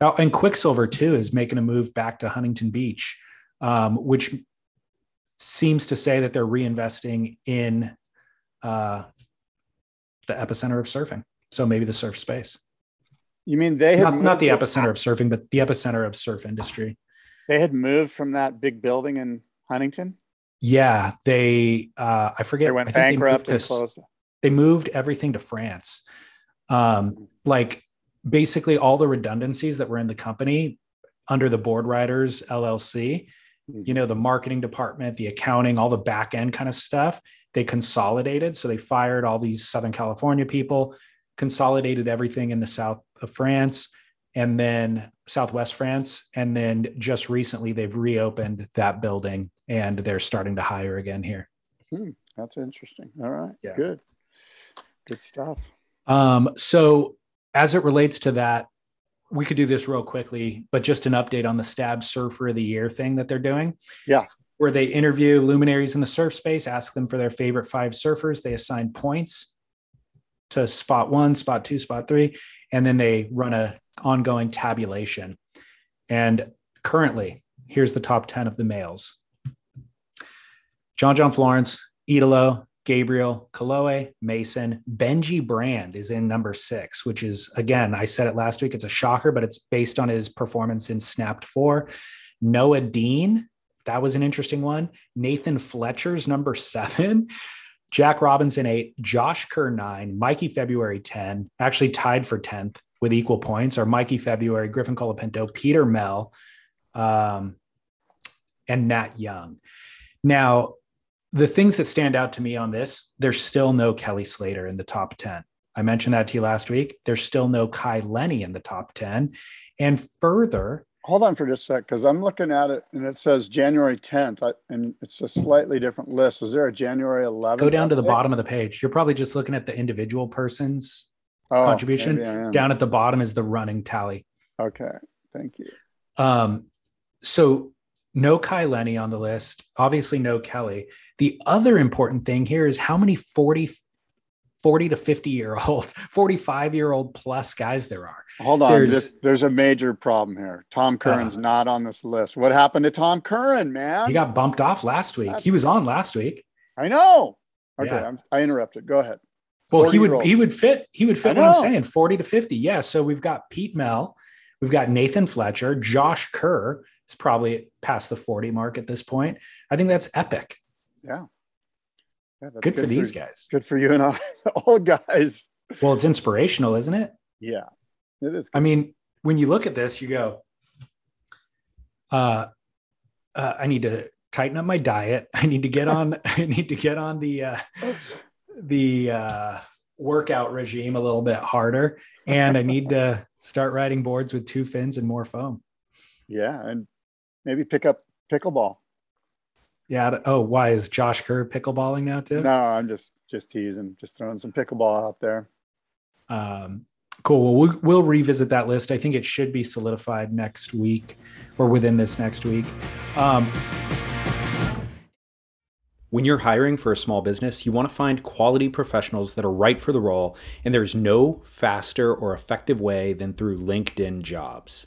Oh, and Quiksilver too is making a move back to Huntington Beach, um, which seems to say that they're reinvesting in uh, the epicenter of surfing. So maybe the surf space. You mean they have not, not the epicenter of surfing, but the epicenter of surf industry. They had moved from that big building in Huntington. Yeah, they. Uh, I forget. They went bankrupt they and closed. They moved everything to France. Um, like basically all the redundancies that were in the company under the Boardriders LLC. Mm-hmm. You know, the marketing department, the accounting, all the back end kind of stuff. They consolidated, so they fired all these Southern California people consolidated everything in the south of France and then southwest France. And then just recently, they've reopened that building and they're starting to hire again here. Hmm, that's interesting. All right. Yeah. Good. Good stuff. Um, so, as it relates to that, we could do this real quickly, but just an update on the Stab Surfer of the Year thing that they're doing. Yeah. Where they interview luminaries in the surf space, ask them for their favorite five surfers. They assign points to spot one, spot two, spot three, and then they run a ongoing tabulation. And currently, here's the top 10 of the males. John John Florence, Italo, Gabriel, Kolohe, Mason, Benji Brand is in number six, which is again, I said it last week. It's a shocker, but it's based on his performance in Snapt Four. Noa Deane, that was an interesting one. Nathan Fletcher's number seven. Jack Robinson eight, Josh Kerr nine, Mikey February 10, actually tied for 10th with equal points are Mikey February, Griffin Colapinto, Peter Mel, um, and Nat Young. Now, the things that stand out to me on this, there's still no Kelly Slater in the top 10. I mentioned that to you last week. There's still no Kai Lenny in the top 10. And further, hold on for just a sec because I'm looking at it and it says January 10th I, and it's a slightly different list. Is there a January 11th? Go down to the bottom of the page. You're probably just looking at the individual person's oh, contribution. Down at the bottom is the running tally. Okay. Thank you. Um, so no Kai Lenny on the list, obviously no Kelly. The other important thing here is how many 40, 40 to 50 year old, <laughs> 45 year old plus guys there are. Hold on. There's, there's, there's a major problem here. Tom Curren's uh, not on this list. What happened to Tom Curren, man? He got bumped off last week. That's he was on last week. I know. Okay. Yeah. i interrupted. Go ahead. Well, he would, he would fit, he would fit what I'm saying 40 to 50. Yeah. So we've got Pete Mel, we've got Nathan Fletcher, Josh Kerr is probably past the 40 mark at this point. I think that's epic. Yeah. yeah good, good, for these guys. Good for you and I, <laughs> old guys. Well, it's inspirational, isn't it? Yeah, it is. Good. I mean, when you look at this, you go, uh, uh, I need to tighten up my diet. <laughs> I need to get on, <laughs> I need to get on the, uh, the, uh, workout regime a little bit harder. And I need to start riding boards with two fins and more foam. Yeah. And maybe pick up pickleball. Yeah. Oh, why is Josh Kerr pickleballing now too? No, I'm just just teasing, just throwing some pickleball out there. Um, cool. Well, well, we'll revisit that list. I think it should be solidified next week or within this next week. Um, when you're hiring for a small business, you want to find quality professionals that are right for the role, and there's no faster or effective way than through LinkedIn Jobs.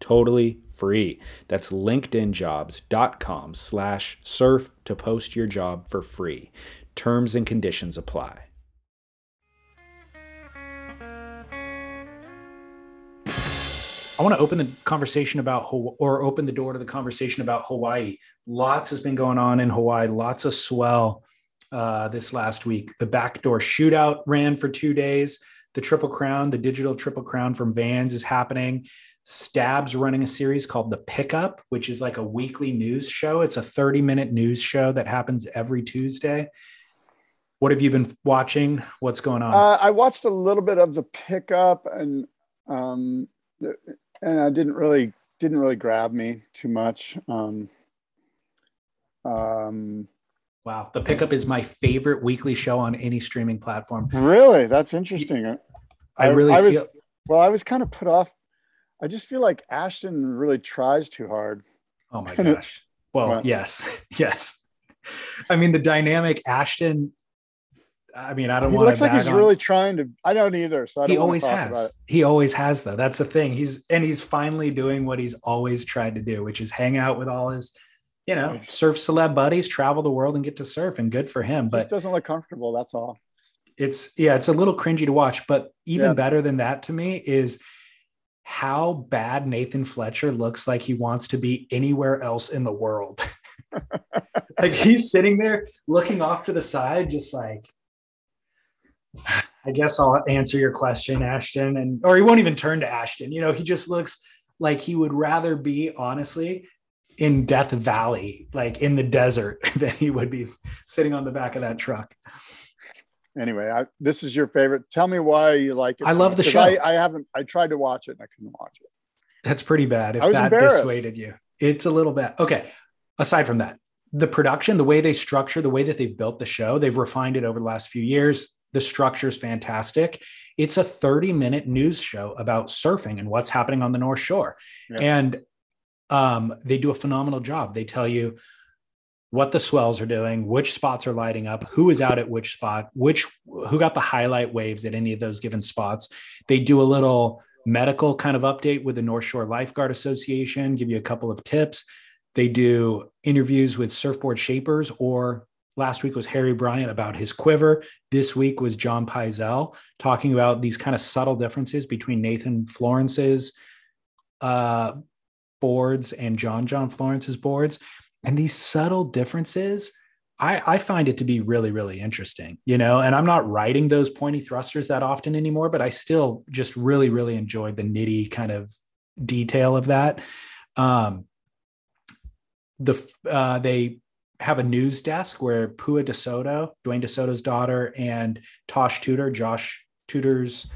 totally free. That's linkedinjobs.com slash surf to post your job for free. Terms and conditions apply. I want to open the conversation about or open the door to the conversation about Hawaii. Lots has been going on in Hawaii. Lots of swell uh, this last week. The backdoor shootout ran for two days. The Triple Crown, the digital Triple Crown from Vans, is happening. Stab's running a series called The Pickup, which is like a weekly news show. It's a 30 minute news show that happens every Tuesday. What have you been watching? What's going on? Uh, I watched a little bit of The Pickup and um, and I didn't really didn't really grab me too much. Um, um, wow, The Pickup is my favorite weekly show on any streaming platform. Really, that's interesting. I, I really I, was well. I was kind of put off I just feel like Ashton really tries too hard. Oh my <laughs> gosh. Well, well, yes, <laughs> yes. I mean, the dynamic Ashton. I mean, I don't. He looks like he's on. really trying to. I don't either. So I don't he always has. He always has, though. That's the thing. He's and he's finally doing what he's always tried to do, which is hang out with all his, you know, nice. surf celeb buddies, travel the world, and get to surf. And good for him. But doesn't look comfortable. That's all. It's yeah, it's a little cringy to watch, but even Yeah. better than that to me is how bad Nathan Fletcher looks like he wants to be anywhere else in the world. <laughs> like he's sitting there looking off to the side, just like, I guess I'll answer your question, Ashton. And or he won't even turn to Ashton. You know, he just looks like he would rather be honestly in Death Valley, like in the desert, <laughs> than he would be sitting on the back of that truck. Anyway, I, this is your favorite. Tell me why you like it. I so love much, the show. I, I haven't. I tried to watch it and I couldn't watch it. That's pretty bad. If I was that dissuaded you, it's a little bad. Okay. Aside from that, the production, the way they structure, the way that they've built the show, they've refined it over the last few years. The structure is fantastic. It's a 30 minute news show about surfing and what's happening on the North Shore. Yeah. And um, they do a phenomenal job. They tell you what the swells are doing, which spots are lighting up, who is out at which spot, which who got the highlight waves at any of those given spots. They do a little medical kind of update with the North Shore Lifeguard Association, give you a couple of tips. They do interviews with surfboard shapers, or last week was Harry Bryant about his quiver. This week was John Pyzel talking about these kind of subtle differences between Nathan Florence's uh, boards and John John Florence's boards. And these subtle differences, I, I find it to be really, really interesting, you know. And I'm not writing those pointy thrusters that often anymore, but I still just really, really enjoyed the nitty kind of detail of that. Um, the uh, they have a news desk where Pua DeSoto, Duane DeSoto's daughter, and Tosh Tudor, Josh Tudor's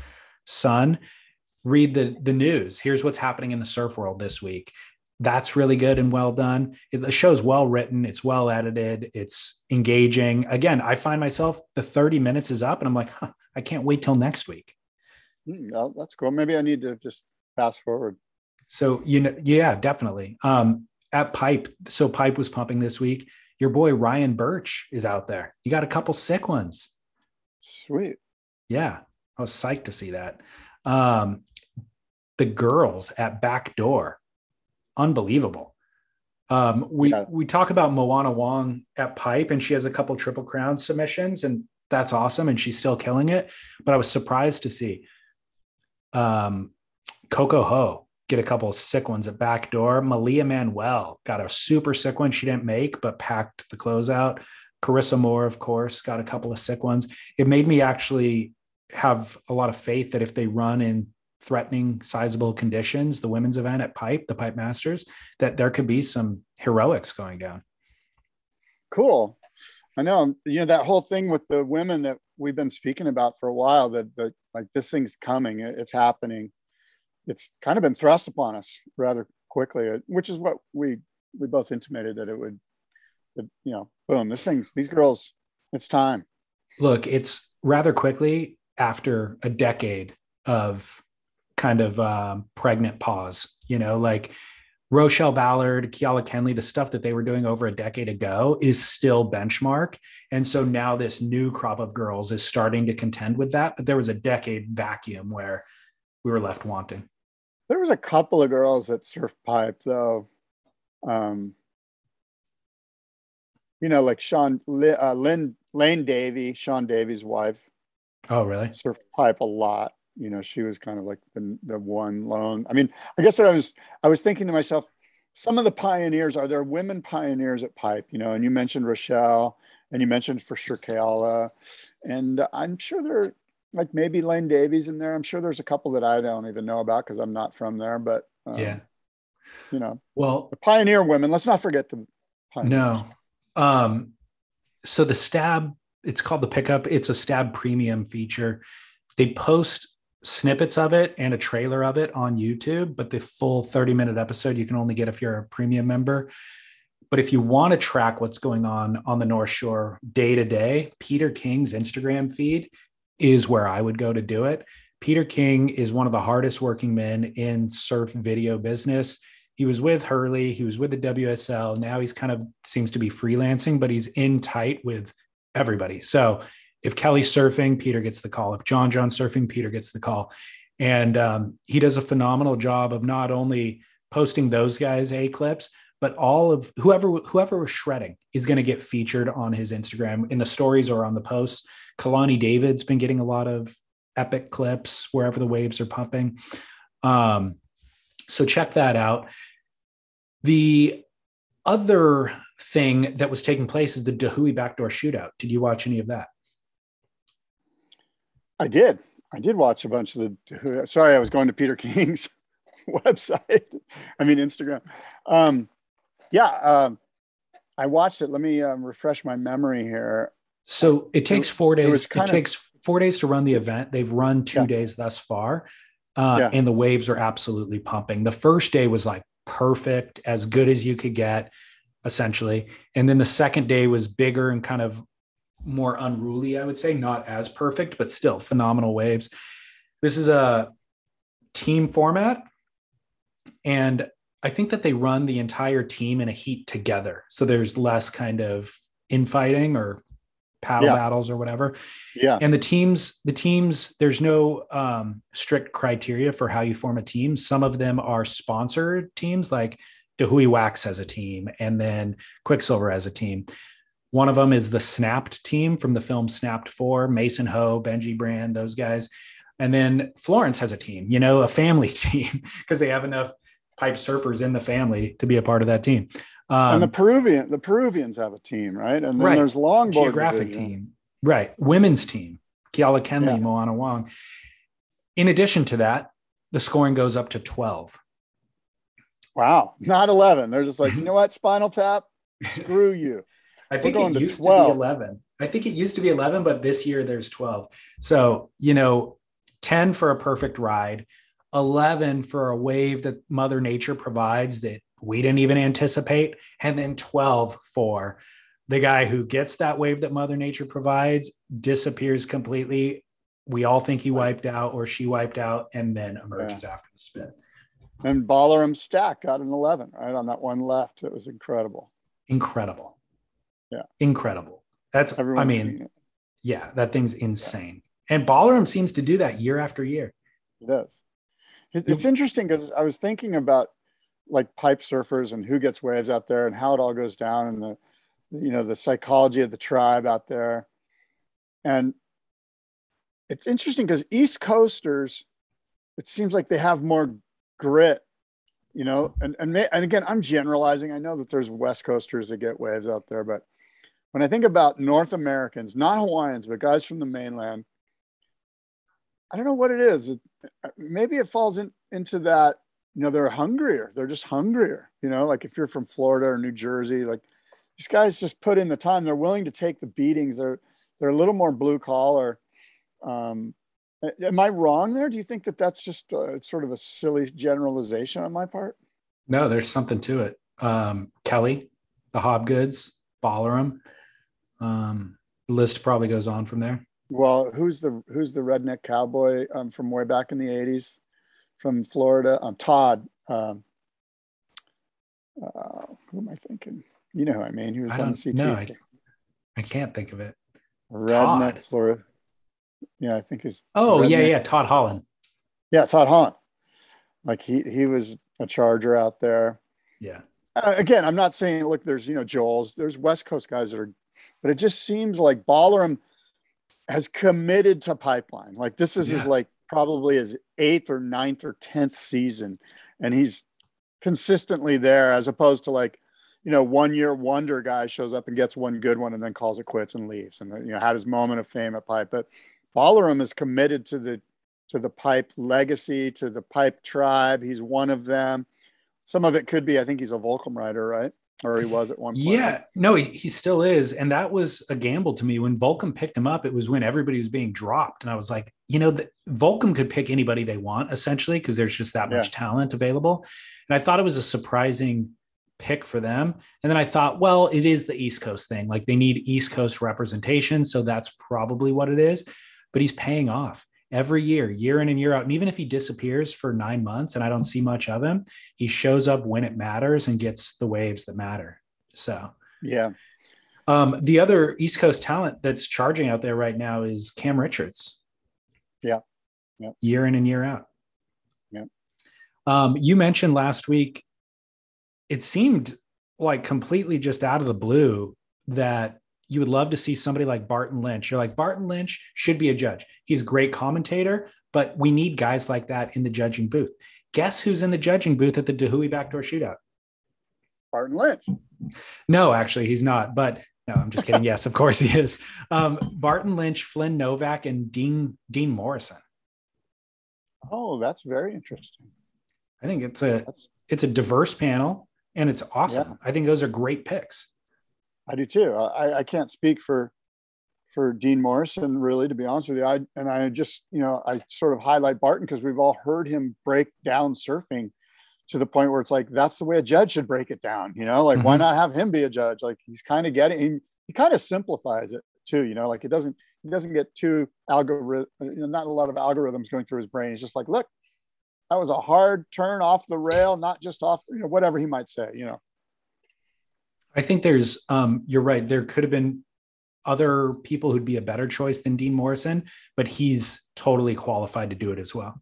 son, read the the news. Here's what's happening in the surf world this week. That's really good and well done. It, the show's well written. It's well edited. It's engaging. Again, I find myself the 30 minutes is up, and I'm like, huh, I can't wait till next week. Hmm, well, that's cool. Maybe I need to just fast forward. So you know, yeah, definitely. Um, at Pipe, so Pipe was pumping this week. Your boy Ryan Burch is out there. You got a couple sick ones. Sweet. Yeah, I was psyched to see that. Um, the girls at Backdoor, unbelievable. Um, we Yeah. we talk about Moana Wong at Pipe, and she has a couple triple crown submissions, and that's awesome, and she's still killing it. But I was surprised to see um, Coco Ho get a couple of sick ones at Backdoor. Malia Manuel got a super sick one she didn't make, but packed the closeout. Carissa Moore, of course, got a couple of sick ones. It made me actually have a lot of faith that if they run in threatening, sizable conditions, the women's event at Pipe, the Pipe Masters, that there could be some heroics going down. Cool. I know. You know that whole thing with the women that we've been speaking about for a while. That that like this thing's coming. It's happening. It's kind of been thrust upon us rather quickly, uh, which is what we we both intimated that it would. That, you know, boom. This thing's these girls. It's time. Look, it's rather quickly after a decade of kind of um, pregnant pause, you know, like Rochelle Ballard, Keala Kennelly, the stuff that they were doing over a decade ago is still benchmark. And so now this new crop of girls is starting to contend with that. But there was a decade vacuum where we were left wanting. There was a couple of girls that surf pipe though. Um, you know, like Sean uh, Lynn Lane Davy, Sean Davy's wife, Oh, really? surf pipe a lot. You know, she was kind of like the the one lone. I mean, I guess I was I was thinking to myself, some of the pioneers are there women pioneers at pipe, you know, and you mentioned Rochelle and you mentioned for sure Kayla, and I'm sure there like maybe Lane Davies in there. I'm sure there's a couple that I don't even know about because I'm not from there, but um, yeah. you know, Well, the pioneer women. Let's not forget the pioneers. No. Um, so the stab, it's called the pickup. It's a stab premium feature. They post snippets of it and a trailer of it on YouTube, but the full 30 minute episode you can only get if you're a premium member. But if you want to track what's going on on the North Shore day to day, Peter King's Instagram feed is where I would go to do it. Peter King is one of the hardest working men in surf video business he was with Hurley, he was with the WSL. Now he's kind of seems to be freelancing, but he's in tight with everybody. So if Kelly's surfing, Peter gets the call. If John John's surfing, Peter gets the call. And um, he does a phenomenal job of not only posting those guys A clips, but all of whoever whoever was shredding is going to get featured on his Instagram in the stories or on the posts. Kalani David's been getting a lot of epic clips wherever the waves are pumping. Um, so check that out. The other thing that was taking place is the Dahui backdoor shootout. Did you watch any of that? I did. I did watch a bunch of the. Sorry, I was going to Peter <laughs> King's website. I mean Instagram. Um, yeah, um, I watched it. Let me um, refresh my memory here. So it takes four days. It, it takes four days to run the event. They've run two yeah. days thus far, uh, yeah. and the waves are absolutely pumping. The first day was like perfect, as good as you could get, essentially, and then the second day was bigger and kind of more unruly. I would say not as perfect, but still phenomenal waves. This is a team format, and I think that they run the entire team in a heat together. So there's less kind of infighting or paddle yeah. battles or whatever. Yeah. And the teams, the teams, there's no um, strict criteria for how you form a team. Some of them are sponsored teams, like Dahui Wax has a team, and then Quiksilver has a team. One of them is the Snapt team from the film Snapt 4, Mason Ho, Benji Brand, those guys. And then Florence has a team, you know, a family <laughs> team, because they have enough pipe surfers in the family to be a part of that team. Um, and the Peruvian, the Peruvians have a team, right? And then right. there's longboard geographic division. team, right? Women's team, Keala Kennelly, yeah. Moana Wong. In addition to that, the scoring goes up to 12. Wow, not 11. They're just like, you know what, Spinal Tap, <laughs> screw you. I think it used to, to be 11. I think it used to be 11, but this year there's 12. So, you know, 10 for a perfect ride, 11 for a wave that Mother Nature provides that we didn't even anticipate, and then 12 for the guy who gets that wave that Mother Nature provides, disappears completely. We all think he wiped out or she wiped out, and then emerges yeah. after the spin. And Balaram Stack got an 11 right on that one left. It was incredible. Incredible. Yeah. Incredible. That's, Everyone's I mean, yeah, that thing's insane. Yeah. And Balaram seems to do that year after year. It does. It's interesting because I was thinking about like pipe surfers and who gets waves out there and how it all goes down and the you know the psychology of the tribe out there and it's interesting because east coasters it seems like they have more grit you know and and, may, and again i'm generalizing i know that there's west coasters that get waves out there but when i think about north americans not hawaiians but guys from the mainland I don't know what it is. It, maybe it falls in, into that, you know, they're hungrier. They're just hungrier, you know, like if you're from Florida or New Jersey, like these guys just put in the time. They're willing to take the beatings. They're, they're a little more blue collar. Um, am I wrong there? Do you think that that's just uh, sort of a silly generalization on my part? No, there's something to it. Um, Kelly, the Hobgoods, Balaram. Um, the list probably goes on from there. Well, who's the who's the redneck cowboy um, from way back in the '80s from Florida? Um, Todd. Um, uh, who am I thinking? You know who I mean? He was on the CT. No, I, I, can't think of it. Redneck Todd. Florida. Yeah, I think his. Oh redneck. yeah, yeah, Todd Holland. Yeah, Todd Holland. Like he he was a charger out there. Yeah. Uh, again, I'm not saying look. There's you know Joel's. There's West Coast guys that are, but it just seems like Balaram – has committed to pipeline. Like this is yeah. his like probably his eighth or ninth or tenth season, and he's consistently there as opposed to like you know one year wonder guy shows up and gets one good one and then calls it quits and leaves and you know had his moment of fame at pipe. But Balaram is committed to the to the pipe legacy to the pipe tribe. He's one of them. Some of it could be I think he's a Volcom rider, right? Or he was at one point. Yeah, no, he, he still is. And that was a gamble to me. When Volcom picked him up, it was when everybody was being dropped. And I was like, you know, the, Volcom could pick anybody they want essentially because there's just that much talent available. And I thought it was a surprising pick for them. And then I thought, well, it is the East Coast thing. Like they need East Coast representation. So that's probably what it is. But he's paying off every year, year in and year out. And even if he disappears for nine months and I don't see much of him, he shows up when it matters and gets the waves that matter. So, yeah. Um, the other East Coast talent that's charging out there right now is Cam Richards. Yeah. yeah. Year in and year out. Yeah. Um, you mentioned last week, it seemed like completely just out of the blue that you would love to see somebody like Barton Lynch. You're like, Barton Lynch should be a judge. He's a great commentator, but we need guys like that in the judging booth. Guess who's in the judging booth at the Dahui backdoor shootout? Barton Lynch. No, actually, he's not. But no, I'm just kidding. <laughs> yes, of course he is. Um, Barton Lynch, Flynn Novak, and Dean Dean Morrison. Oh, that's very interesting. I think it's a That's it's a diverse panel and it's awesome. Yeah. I think those are great picks. I do too. I, I can't speak for for Dean Morrison, really, to be honest with you. I and I just, you know, I sort of highlight Barton because we've all heard him break down surfing to the point where it's like that's the way a judge should break it down. You know, like why Mhm. not have him be a judge? Like he's kind of getting he, he kind of simplifies it too. You know, like it doesn't he doesn't get too algorithm. You know, not a lot of algorithms going through his brain. He's just like, look, that was a hard turn off the rail, not just off. You know, whatever he might say. You know. I think there's um you're right. There could have been other people who'd be a better choice than Dean Morrison, but he's totally qualified to do it as well.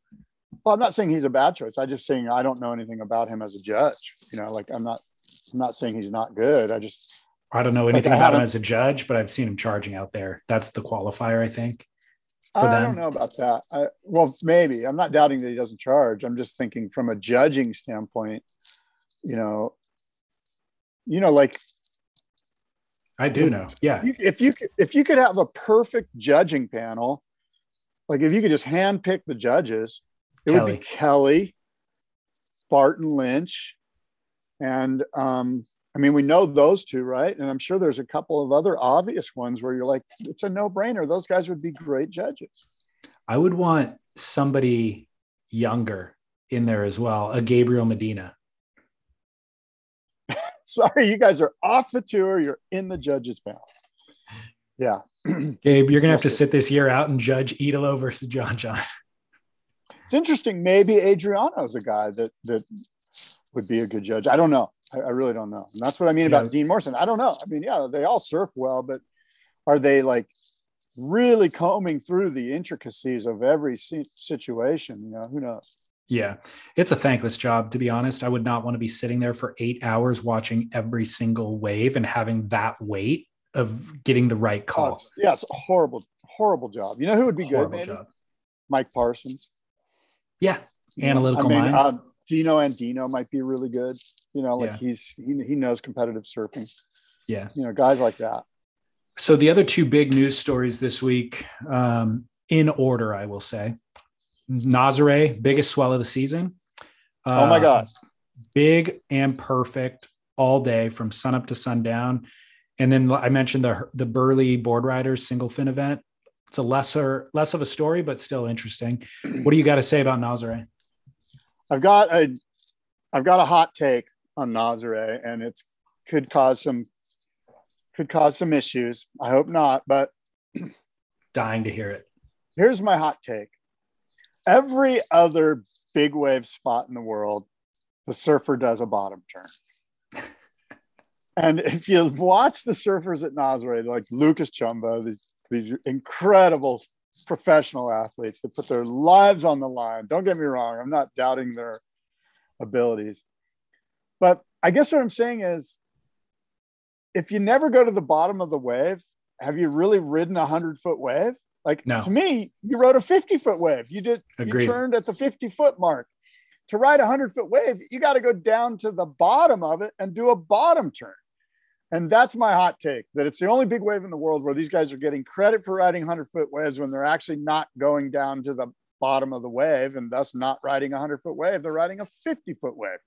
Well, I'm not saying he's a bad choice. I'm just saying I don't know anything about him as a judge. You know, like I'm not I'm not saying he's not good. I just I don't know anything I about him as a judge, but I've seen him charging out there. That's the qualifier, I think. I them. don't know about that. I, well, maybe I'm not doubting that he doesn't charge. I'm just thinking from a judging standpoint. You know, you know, like I do know. Yeah. if you could, if you could have a perfect judging panel, like if you could just handpick the judges, it would be Kelly, Barton Lynch, and um, I mean we know those two, right? And I'm sure there's a couple of other obvious ones where you're like, it's a no-brainer. Those guys would be great judges. I would want somebody younger in there as well, a Gabriel Medina. <laughs> Sorry, you guys are off the tour. You're in the judges panel. Yeah, <clears throat> Gabe, you're gonna have to sit this year out and judge Italo versus John John. <laughs> it's interesting. Maybe Adriano's a guy that that would be a good judge. I don't know. I, I really don't know. And that's what I mean about Yeah. Dean Morrison. I don't know. I mean, yeah, they all surf well, but are they like really combing through the intricacies of every situation? You know, who knows? Yeah, it's a thankless job, to be honest. I would not want to be sitting there for eight hours watching every single wave and having that weight of getting the right Oh, call. it's- yeah, it's a horrible, horrible job. You know who would be good? Horrible Maybe job. Mike Parsons. Yeah, Analytical I mean, mind. Dino Andino might be really good. You know, like Yeah. he's he, he knows competitive surfing. yeah. You know, guys like that. So the other two big news stories this week, um, in order, I will say, Nazare, biggest swell of the season. oh my Uh, God. big and perfect all day from sunup to sundown. And then I mentioned the the Burleigh board riders single fin event. It's a lesser less of a story, but still interesting. <clears throat> What do you got to say about Nazare? I've got a I've got a hot take on Nazare, and it's could cause some could cause some issues. I hope not, but Dying to hear it. here's my hot take. Every other big wave spot in the world, the surfer does a bottom turn. <laughs> and if you watch the surfers at Nazare, like Lucas Chumbo, these, these incredible professional athletes that put their lives on the line. Don't get me wrong, I'm not doubting their abilities. But I guess what I'm saying is if you never go to the bottom of the wave, have you really ridden a 100 foot wave? Like No. to me, you rode a 50 foot wave. You did, Agreed. you turned at the 50 foot mark. To ride a 100 foot wave, you got to go down to the bottom of it and do a bottom turn. And that's my hot take that it's the only big wave in the world where these guys are getting credit for riding 100 foot waves when they're actually not going down to the bottom of the wave and thus not riding a 100 foot wave. They're riding a 50 foot wave.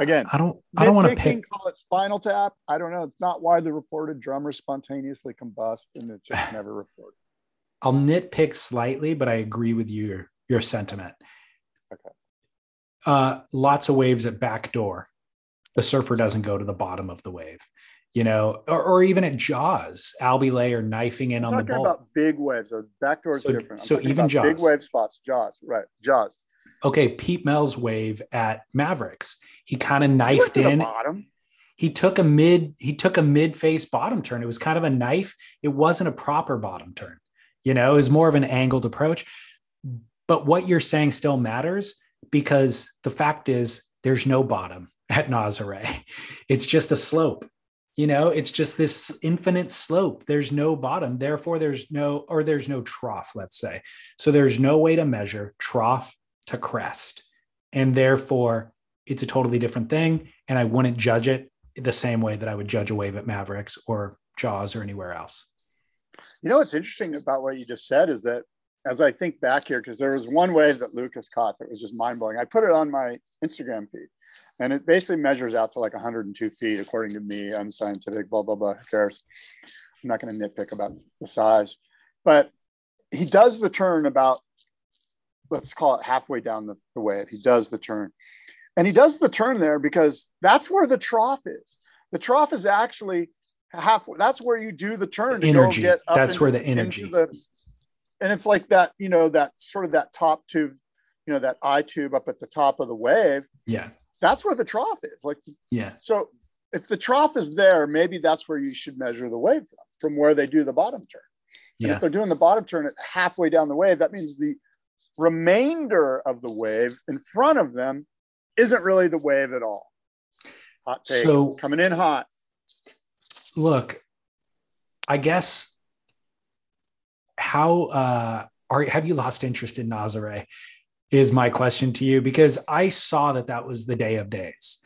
Again, I don't I don't want to pick call it spinal tap. I don't know. It's not widely reported. Drummers spontaneously combust and it's just <sighs> never reported. I'll nitpick slightly, but I agree with your your sentiment. Okay. Uh, lots of waves at back door. The surfer doesn't go to the bottom of the wave, you know, or, or even at Jaws, Albie Layer knifing in I'm on the talking bolt. about big waves. So backdoor is So- different. I'm so even about big wave spots. Jaws, right? Jaws. okay, Pete Mel's wave at Mavericks. He kind of knifed in. bottom. He took a mid. He took a mid face bottom turn. It was kind of a knife. It wasn't a proper bottom turn. You know, is more of an angled approach. But what you're saying still matters because the fact is there's no bottom. <laughs> at Nazare. It's just a slope. You know, it's just this infinite slope. There's no bottom. Therefore, there's no, or there's no trough, let's say. So there's no way to measure trough to crest. And therefore, it's a totally different thing. And I wouldn't judge it the same way that I would judge a wave at Mavericks or Jaws or anywhere else. You know what's interesting about what you just said is that as I think back here, because there was one wave that Lucas caught that was just mind blowing. I put it on my Instagram feed, and it basically measures out to like 102 feet, according to me, unscientific, blah blah blah. Who cares? I'm not going to nitpick about the size, but he does the turn about, let's call it halfway down the, the wave. He does the turn, and he does the turn there because that's where the trough is. The trough is actually halfway. That's where you do the turn. energy. that's where the energy. The, and it's like that, you know, that sort of that top tube, you know, that eye tube up at the top of the wave. Yeah. That's where the trough is. Like, yeah. So if the trough is there, maybe that's where you should measure the wave from, from where they do the bottom turn. And yeah. if they're doing the bottom turn at halfway down the wave, that means the remainder of the wave in front of them isn't really the wave at all. Hot take. So coming in hot. Look, I guess how uh, are have you lost interest in Nazare? Is my question to you because I saw that that was the day of days.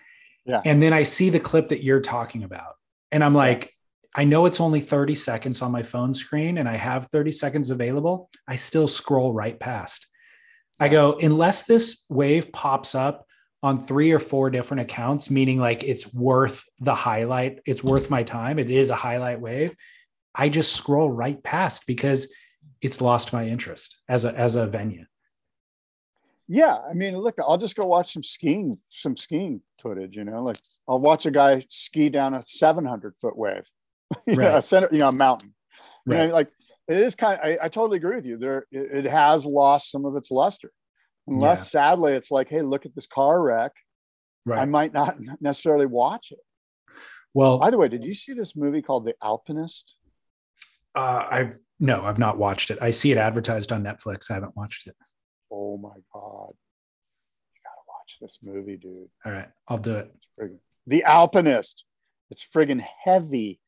Yeah. And then I see the clip that you're talking about, and I'm like. I know it's only 30 seconds on my phone screen, and I have 30 seconds available. I still scroll right past. I go, unless this wave pops up on three or four different accounts, meaning like it's worth the highlight, it's worth my time, it is a highlight wave. I just scroll right past because it's lost my interest as a as a venue. Yeah, I mean, look, I'll just go watch some skiing, some skiing footage. You know, like I'll watch a guy ski down a 700 foot wave, <laughs> you right. know, a center, you know, a mountain. Right. You know, like it is kind of. I, I, totally agree with you. There, it, it, has lost some of its luster. Unless, yeah. sadly, it's like, hey, look at this car wreck. Right. I might not necessarily watch it. Well, by the way, did you see this movie called The Alpinist? Uh, I've no, I've not watched it. I see it advertised on Netflix. I haven't watched it. Oh my god, you gotta watch this movie, dude. All right, I'll do it. Friggin- the Alpinist. It's friggin' heavy.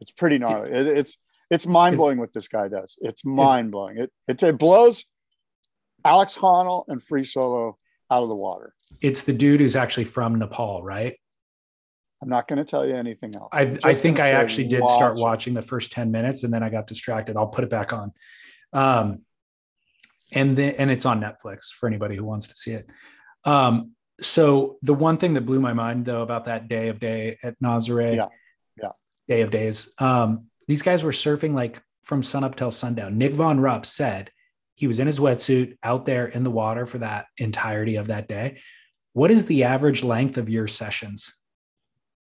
It's pretty gnarly. It, it's it's mind blowing what this guy does. It's mind blowing. It, it it blows Alex Honnold and Free Solo out of the water. It's the dude who's actually from Nepal, right? I'm not going to tell you anything else. I, I think I actually did start watching the first 10 minutes and then I got distracted. I'll put it back on. Um, and then, and it's on Netflix for anybody who wants to see it. Um, so the one thing that blew my mind though about that day of day at Nazare, yeah, yeah, day of days, um, these guys were surfing like from sun up till sundown. Nic von Rupp said he was in his wetsuit out there in the water for that entirety of that day. What is the average length of your sessions?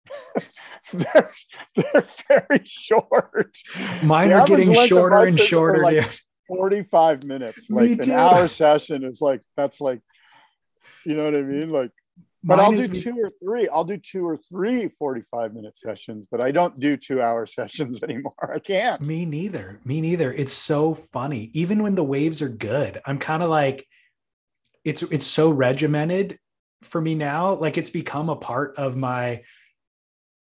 <laughs> they're, they're very short. Mine the are getting shorter and shorter. Like 45 minutes. Like an hour session is like, that's like, you know what I mean? Like, but Mine I'll do two or three. I'll do two or three 45 minute sessions, but I don't do two hour <laughs> sessions anymore. I can't. Me neither. Me neither. It's so funny. Even when the waves are good, I'm kind of like, it's it's so regimented for me now. Like it's become a part of my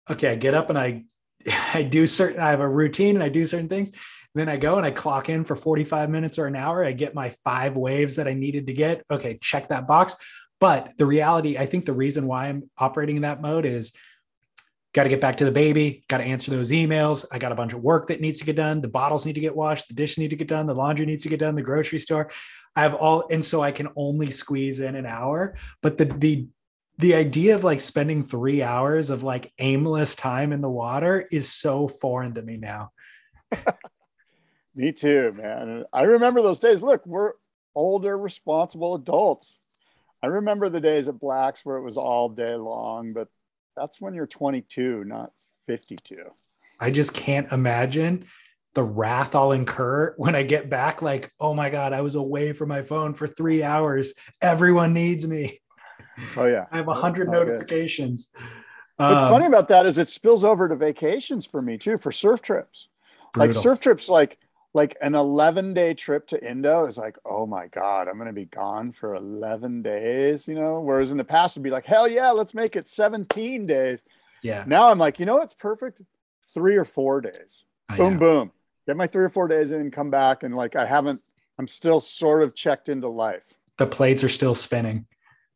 okay, I get up and I <laughs> I do certain I have a routine and I do certain things. Then I go and I clock in for 45 minutes or an hour. I get my five waves that I needed to get. Okay, check that box. But the reality, I think the reason why I'm operating in that mode is got to get back to the baby, got to answer those emails. I got a bunch of work that needs to get done. The bottles need to get washed, the dishes need to get done, the laundry needs to get done, the grocery store. I have all, and so I can only squeeze in an hour. But the the the idea of like spending three hours of like aimless time in the water is so foreign to me now. <laughs> me too, man. I remember those days. Look, we're older, responsible adults. I remember the days at Blacks where it was all day long, but that's when you're 22, not 52. I just can't imagine the wrath I'll incur when I get back. Like, oh my God, I was away from my phone for three hours. Everyone needs me. Oh yeah, I have a hundred notifications. What's um, funny about that is it spills over to vacations for me too, for surf trips. Brutal. Like surf trips, like like an 11 day trip to Indo is like, oh my God, I'm going to be gone for 11 days, you know? Whereas in the past would be like, hell yeah, let's make it 17 days. Yeah. Now I'm like, you know what's perfect? Three or four days. I boom, know. boom. Get my three or four days in, come back. And like, I haven't, I'm still sort of checked into life. The plates are still spinning.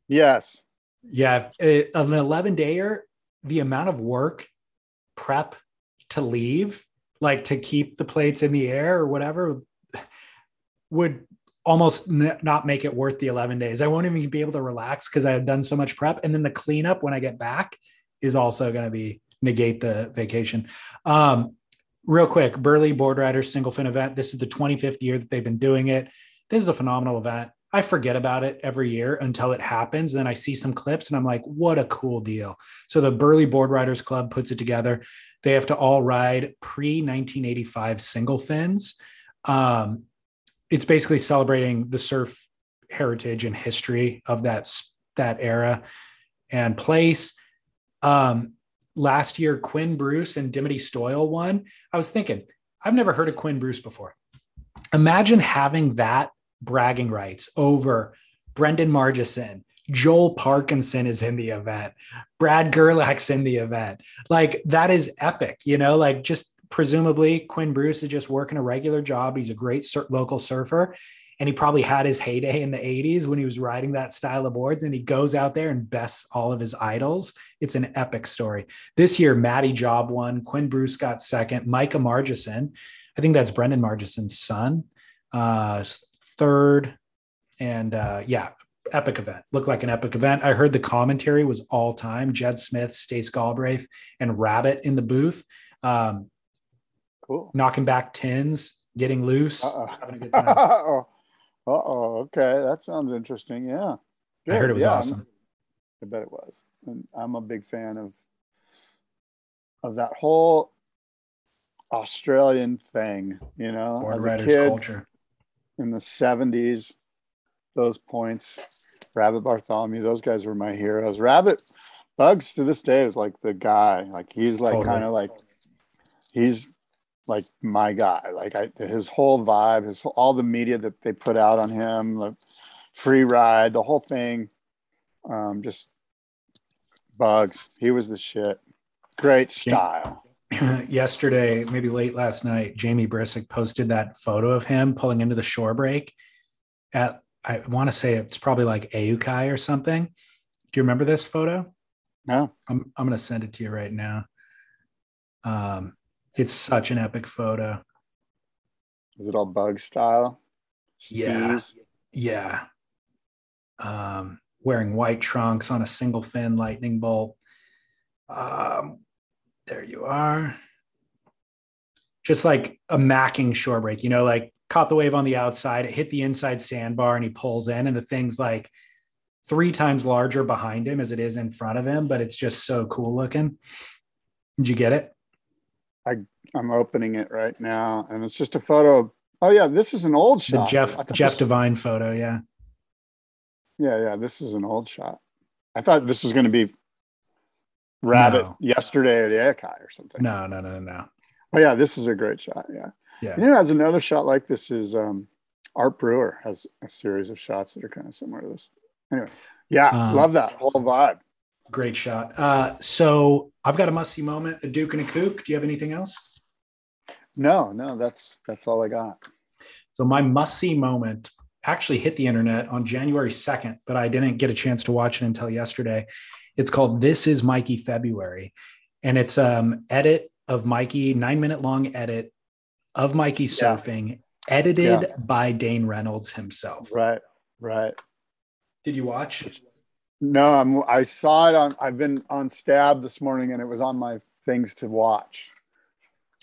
Yes. Yeah. An 11 dayer, the amount of work, prep to leave, like to keep the plates in the air or whatever, would almost n- not make it worth the 11 days. I won't even be able to relax because I have done so much prep. And then the cleanup when I get back is also going to be negate the vacation. Um, real quick, Burleigh Board Riders single fin event. This is the 25th year that they've been doing it. This is a phenomenal event. I forget about it every year until it happens. Then I see some clips and I'm like, what a cool deal. So the Burleigh Board Riders Club puts it together. They have to all ride pre 1985 single fins. Um, it's basically celebrating the surf heritage and history of that that era and place. Um, last year, Quinn Bruce and Dimity Stoyle won. I was thinking, I've never heard of Quinn Bruce before. Imagine having that bragging rights over Brenden Margieson. Joel Parkinson is in the event. Brad Gerlach's in the event. Like that is epic, you know, like just presumably Quinn Bruce is just working a regular job. He's a great sur- local surfer and he probably had his heyday in the 80s when he was riding that style of boards and he goes out there and bests all of his idols. It's an epic story. This year, Matty Job won, Quinn Bruce got second, Micah Margieson, I think that's Brenden Margieson's son, uh, third. And uh, yeah, epic event. Looked like an epic event. I heard the commentary was all time. Jed Smith, Stace Galbraith, and Rabbit in the booth, um, Cool. knocking back tins, getting loose, Uh-oh. having a good time. <laughs> Uh-oh. Uh-oh. Okay. That sounds interesting. Yeah. I heard it was Yeah, I'm- awesome. I bet it was. And I'm a big fan of of that whole Australian thing, you know, Board as a kid culture. In the 70s, those points, Rabbit Bartholomew, those guys were my heroes. Rabbit Bugs to this day is like the guy. Like he's like Totally. kind of like he's like my guy. Like I his whole vibe, his all the media that they put out on him, the free ride, the whole thing. Um, just bugs. He was the shit. Great style. <clears throat> yesterday, maybe late last night, Jamie Brisick posted that photo of him pulling into the shore break at I want to say it's probably like Ehukai or something. Do you remember this photo? No. I'm I'm gonna send it to you right now. Um, it's such an epic photo. Is it all bug style? Yeah. Yeah. Um, wearing white trunks on a single fin lightning bolt. Um, there you are. Just like a macking shore break, you know, like caught the wave on the outside, it hit the inside sandbar and he pulls in, and the thing's like three times larger behind him as it is in front of him, but it's just so cool looking. Did you get it? I I'm opening it right now, and it's just a photo. Of, oh yeah, this is an old shot. I Jeff Jeff this- Divine photo, yeah. Yeah, yeah, this is an old shot. I thought this was going to be Rabbit No. yesterday at the Ehukai or something. No, no, no, no, no. Oh yeah, this is a great shot. Yeah. Yeah. You know, has another shot like this is um, Art Brewer has a series of shots that are kind of similar to this. Anyway, yeah, Um, love that whole vibe. Great shot. Uh, so I've got a must see moment, a Duke and a Kook. Do you have anything else? No, no, that's that's all I got. So my must see moment actually hit the internet on January 2nd, but I didn't get a chance to watch it until yesterday. It's called This is Mikey February. And it's um edit of Mikey, nine minute long edit of Mikey surfing, edited Yeah. by Dane Reynolds himself. Right, right. Did you watch? No, I'm. I saw it on. I've been on Stab this morning, and it was on my things to watch.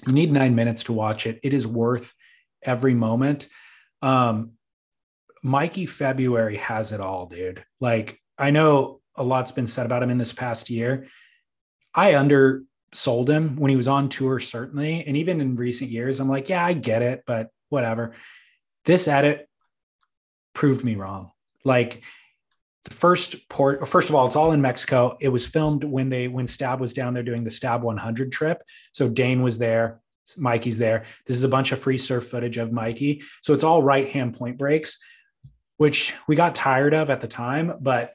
You need nine minutes to watch it. It is worth every moment. Um, Mikey February has it all, dude. Like I know a lot's been said about him in this past year. I undersold him when he was on tour, certainly, and even in recent years, I'm like, yeah, I get it, but whatever. This edit proved me wrong. Like the first port, first of all, it's all in Mexico. It was filmed when they when Stab was down there doing the Stab 100 trip. So Dane was there. Mikey's there. This is a bunch of free surf footage of Mikey. So it's all right hand point breaks, which we got tired of at the time, but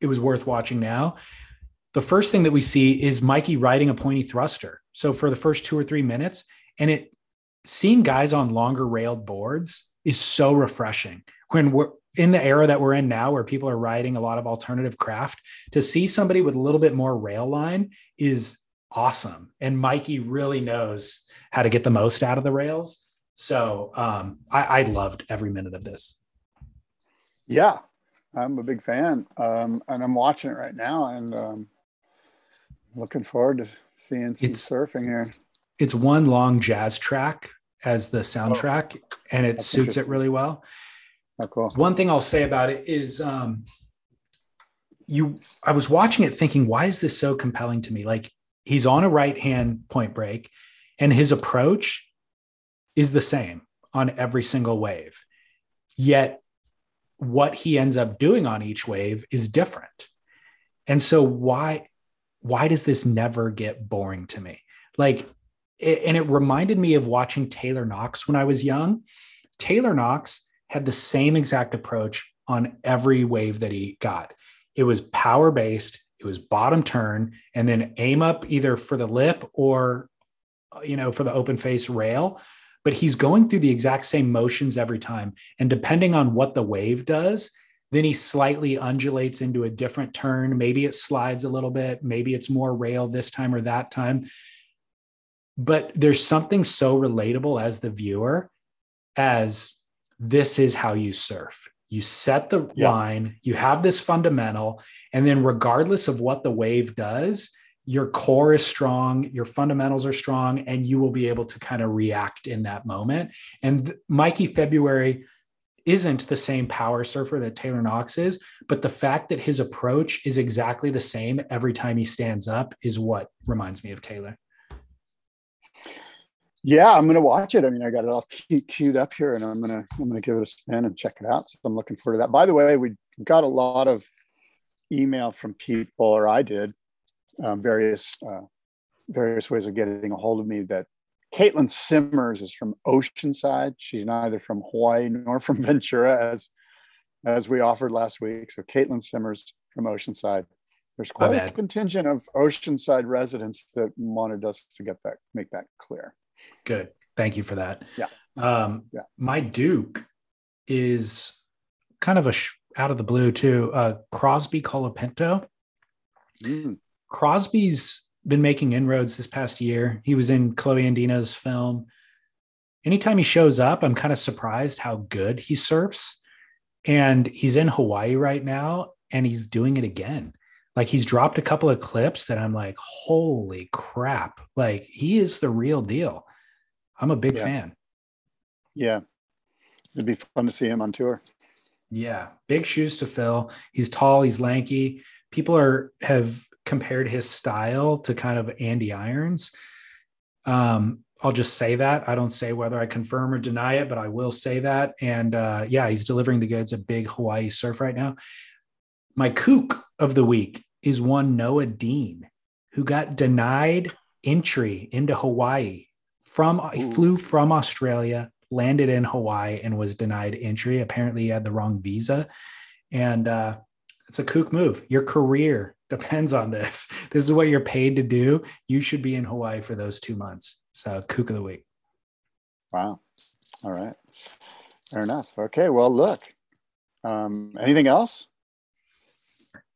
it was worth watching now. The first thing that we see is Mikey riding a pointy thruster. So for the first two or three minutes, and it seeing guys on longer railed boards is so refreshing. When we're in the era that we're in now, where people are riding a lot of alternative craft, to see somebody with a little bit more rail line is awesome. And Mikey really knows how to get the most out of the rails. So um, I, I loved every minute of this. Yeah, I'm a big fan, um, and I'm watching it right now, and um, looking forward to seeing some It's- surfing here. It's one long jazz track as the soundtrack, and it suits it really well. Oh, cool. One thing I'll say about it is um you I was watching it thinking, why is this so compelling to me? Like he's on a right hand point break and his approach is the same on every single wave. Yet what he ends up doing on each wave is different. And so why why does this never get boring to me? Like it, and it reminded me of watching Taylor Knox when I was young. Taylor Knox had the same exact approach on every wave that he got. It was power based, it was bottom turn, and then aim up either for the lip or, you know, for the open face rail. But he's going through the exact same motions every time. And depending on what the wave does, then he slightly undulates into a different turn. Maybe it slides a little bit. Maybe it's more rail this time or that time. But there's something so relatable as the viewer as this is how you surf. You set the Yeah. line, you have this fundamental, and then regardless of what the wave does, your core is strong, your fundamentals are strong, and you will be able to kind of react in that moment. And th- Mikey February isn't the same power surfer that Taylor Knox is, but the fact that his approach is exactly the same every time he stands up is what reminds me of Taylor. Yeah, I'm gonna watch it. I mean, I got it all que- queued up here, and I'm gonna I'm gonna give it a spin and check it out. So I'm looking forward to that. By the way, we got a lot of email from people, or I did, um, various uh, various ways of getting a hold of me. That Caitlin Simmers is from Oceanside. She's neither from Hawaii nor from <laughs> Ventura, as as we offered last week. So Caitlin Simmers from Oceanside. There's quite a contingent of Oceanside residents that wanted us to get that make that clear. Good. Thank you for that. Yeah. Um, Yeah. My Duke is kind of a sh- out of the blue too. Uh, Crosby Colapinto. Mm. Crosby's been making inroads this past year. He was in Kolohe Andino's film. Anytime he shows up, I'm kind of surprised how good he surfs. And he's in Hawaii right now and he's doing it again. Like he's dropped a couple of clips that I'm like, holy crap. Like he is the real deal. I'm a big Yeah. fan. Yeah. It'd be fun to see him on tour. Yeah, big shoes to fill. He's tall, he's lanky. People are have compared his style to kind of Andy Irons. Um, I'll just say that. I don't say whether I confirm or deny it, but I will say that. And uh, yeah, he's delivering the goods at big Hawaii surf right now. My kook of the week is one Noa Deane, who got denied entry into Hawaii from he flew from Australia, landed in Hawaii, and was denied entry. Apparently, he had the wrong visa, and uh, it's a kook move. Your career depends on this. <laughs> This is what you're paid to do. You should be in Hawaii for those two months. So, kook of the week. Wow. All right. Fair enough. Okay. Well, look. Um, anything else?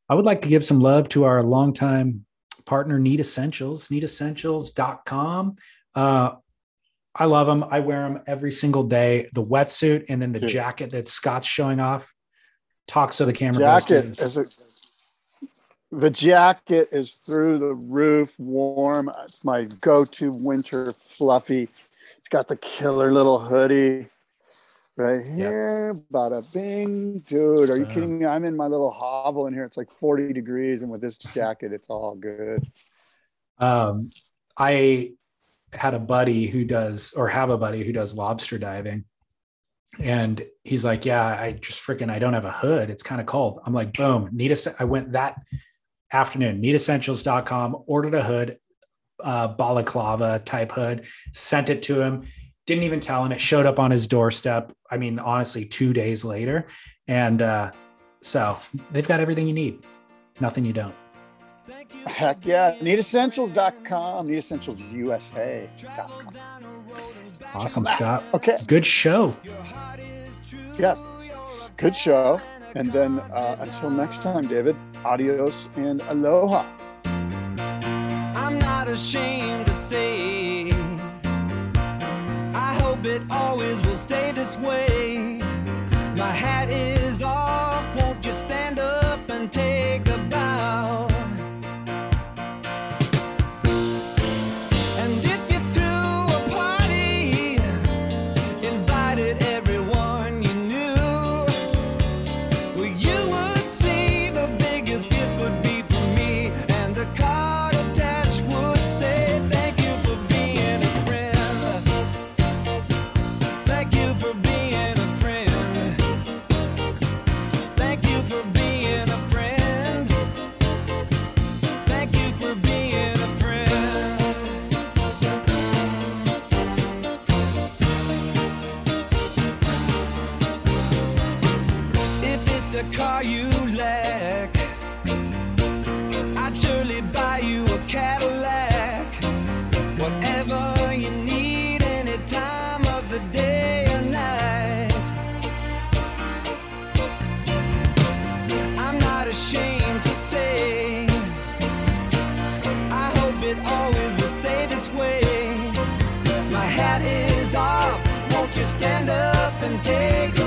I would like to give some love to our longtime partner, Need Essentials, needessentials.com. Uh, I love them. I wear them every single day. The wetsuit and then the Dude. jacket that Scott's showing off. Talk so the camera goes Jacket is a, the jacket is through the roof, warm. It's my go-to winter fluffy. It's got the killer little hoodie right here. Bada bing, dude. Are you Uh. kidding me? I'm in my little hovel in here. It's like 40 degrees, and with this jacket, it's all good. Um, I had a buddy who does, or have a buddy who does lobster diving. And he's like, Yeah, I just freaking, I don't have a hood. It's kind of cold. I'm like, Boom, need a, I went that afternoon. Needessentials.com ordered a hood, uh, balaclava type hood, sent it to him. Didn't even tell him. It showed up on his doorstep. I mean, honestly, two days later. And uh, so they've got everything you need, nothing you don't. Heck yeah. NeedEssentials.com, NeedEssentialsUSA.com. Awesome, Scott. Okay. Good show. Yes. Good show. And then uh, until next time, David. Adios and aloha. I'm not ashamed to say, I hope it always will stay this way. My hat is off, won't you stand up and take a bow? take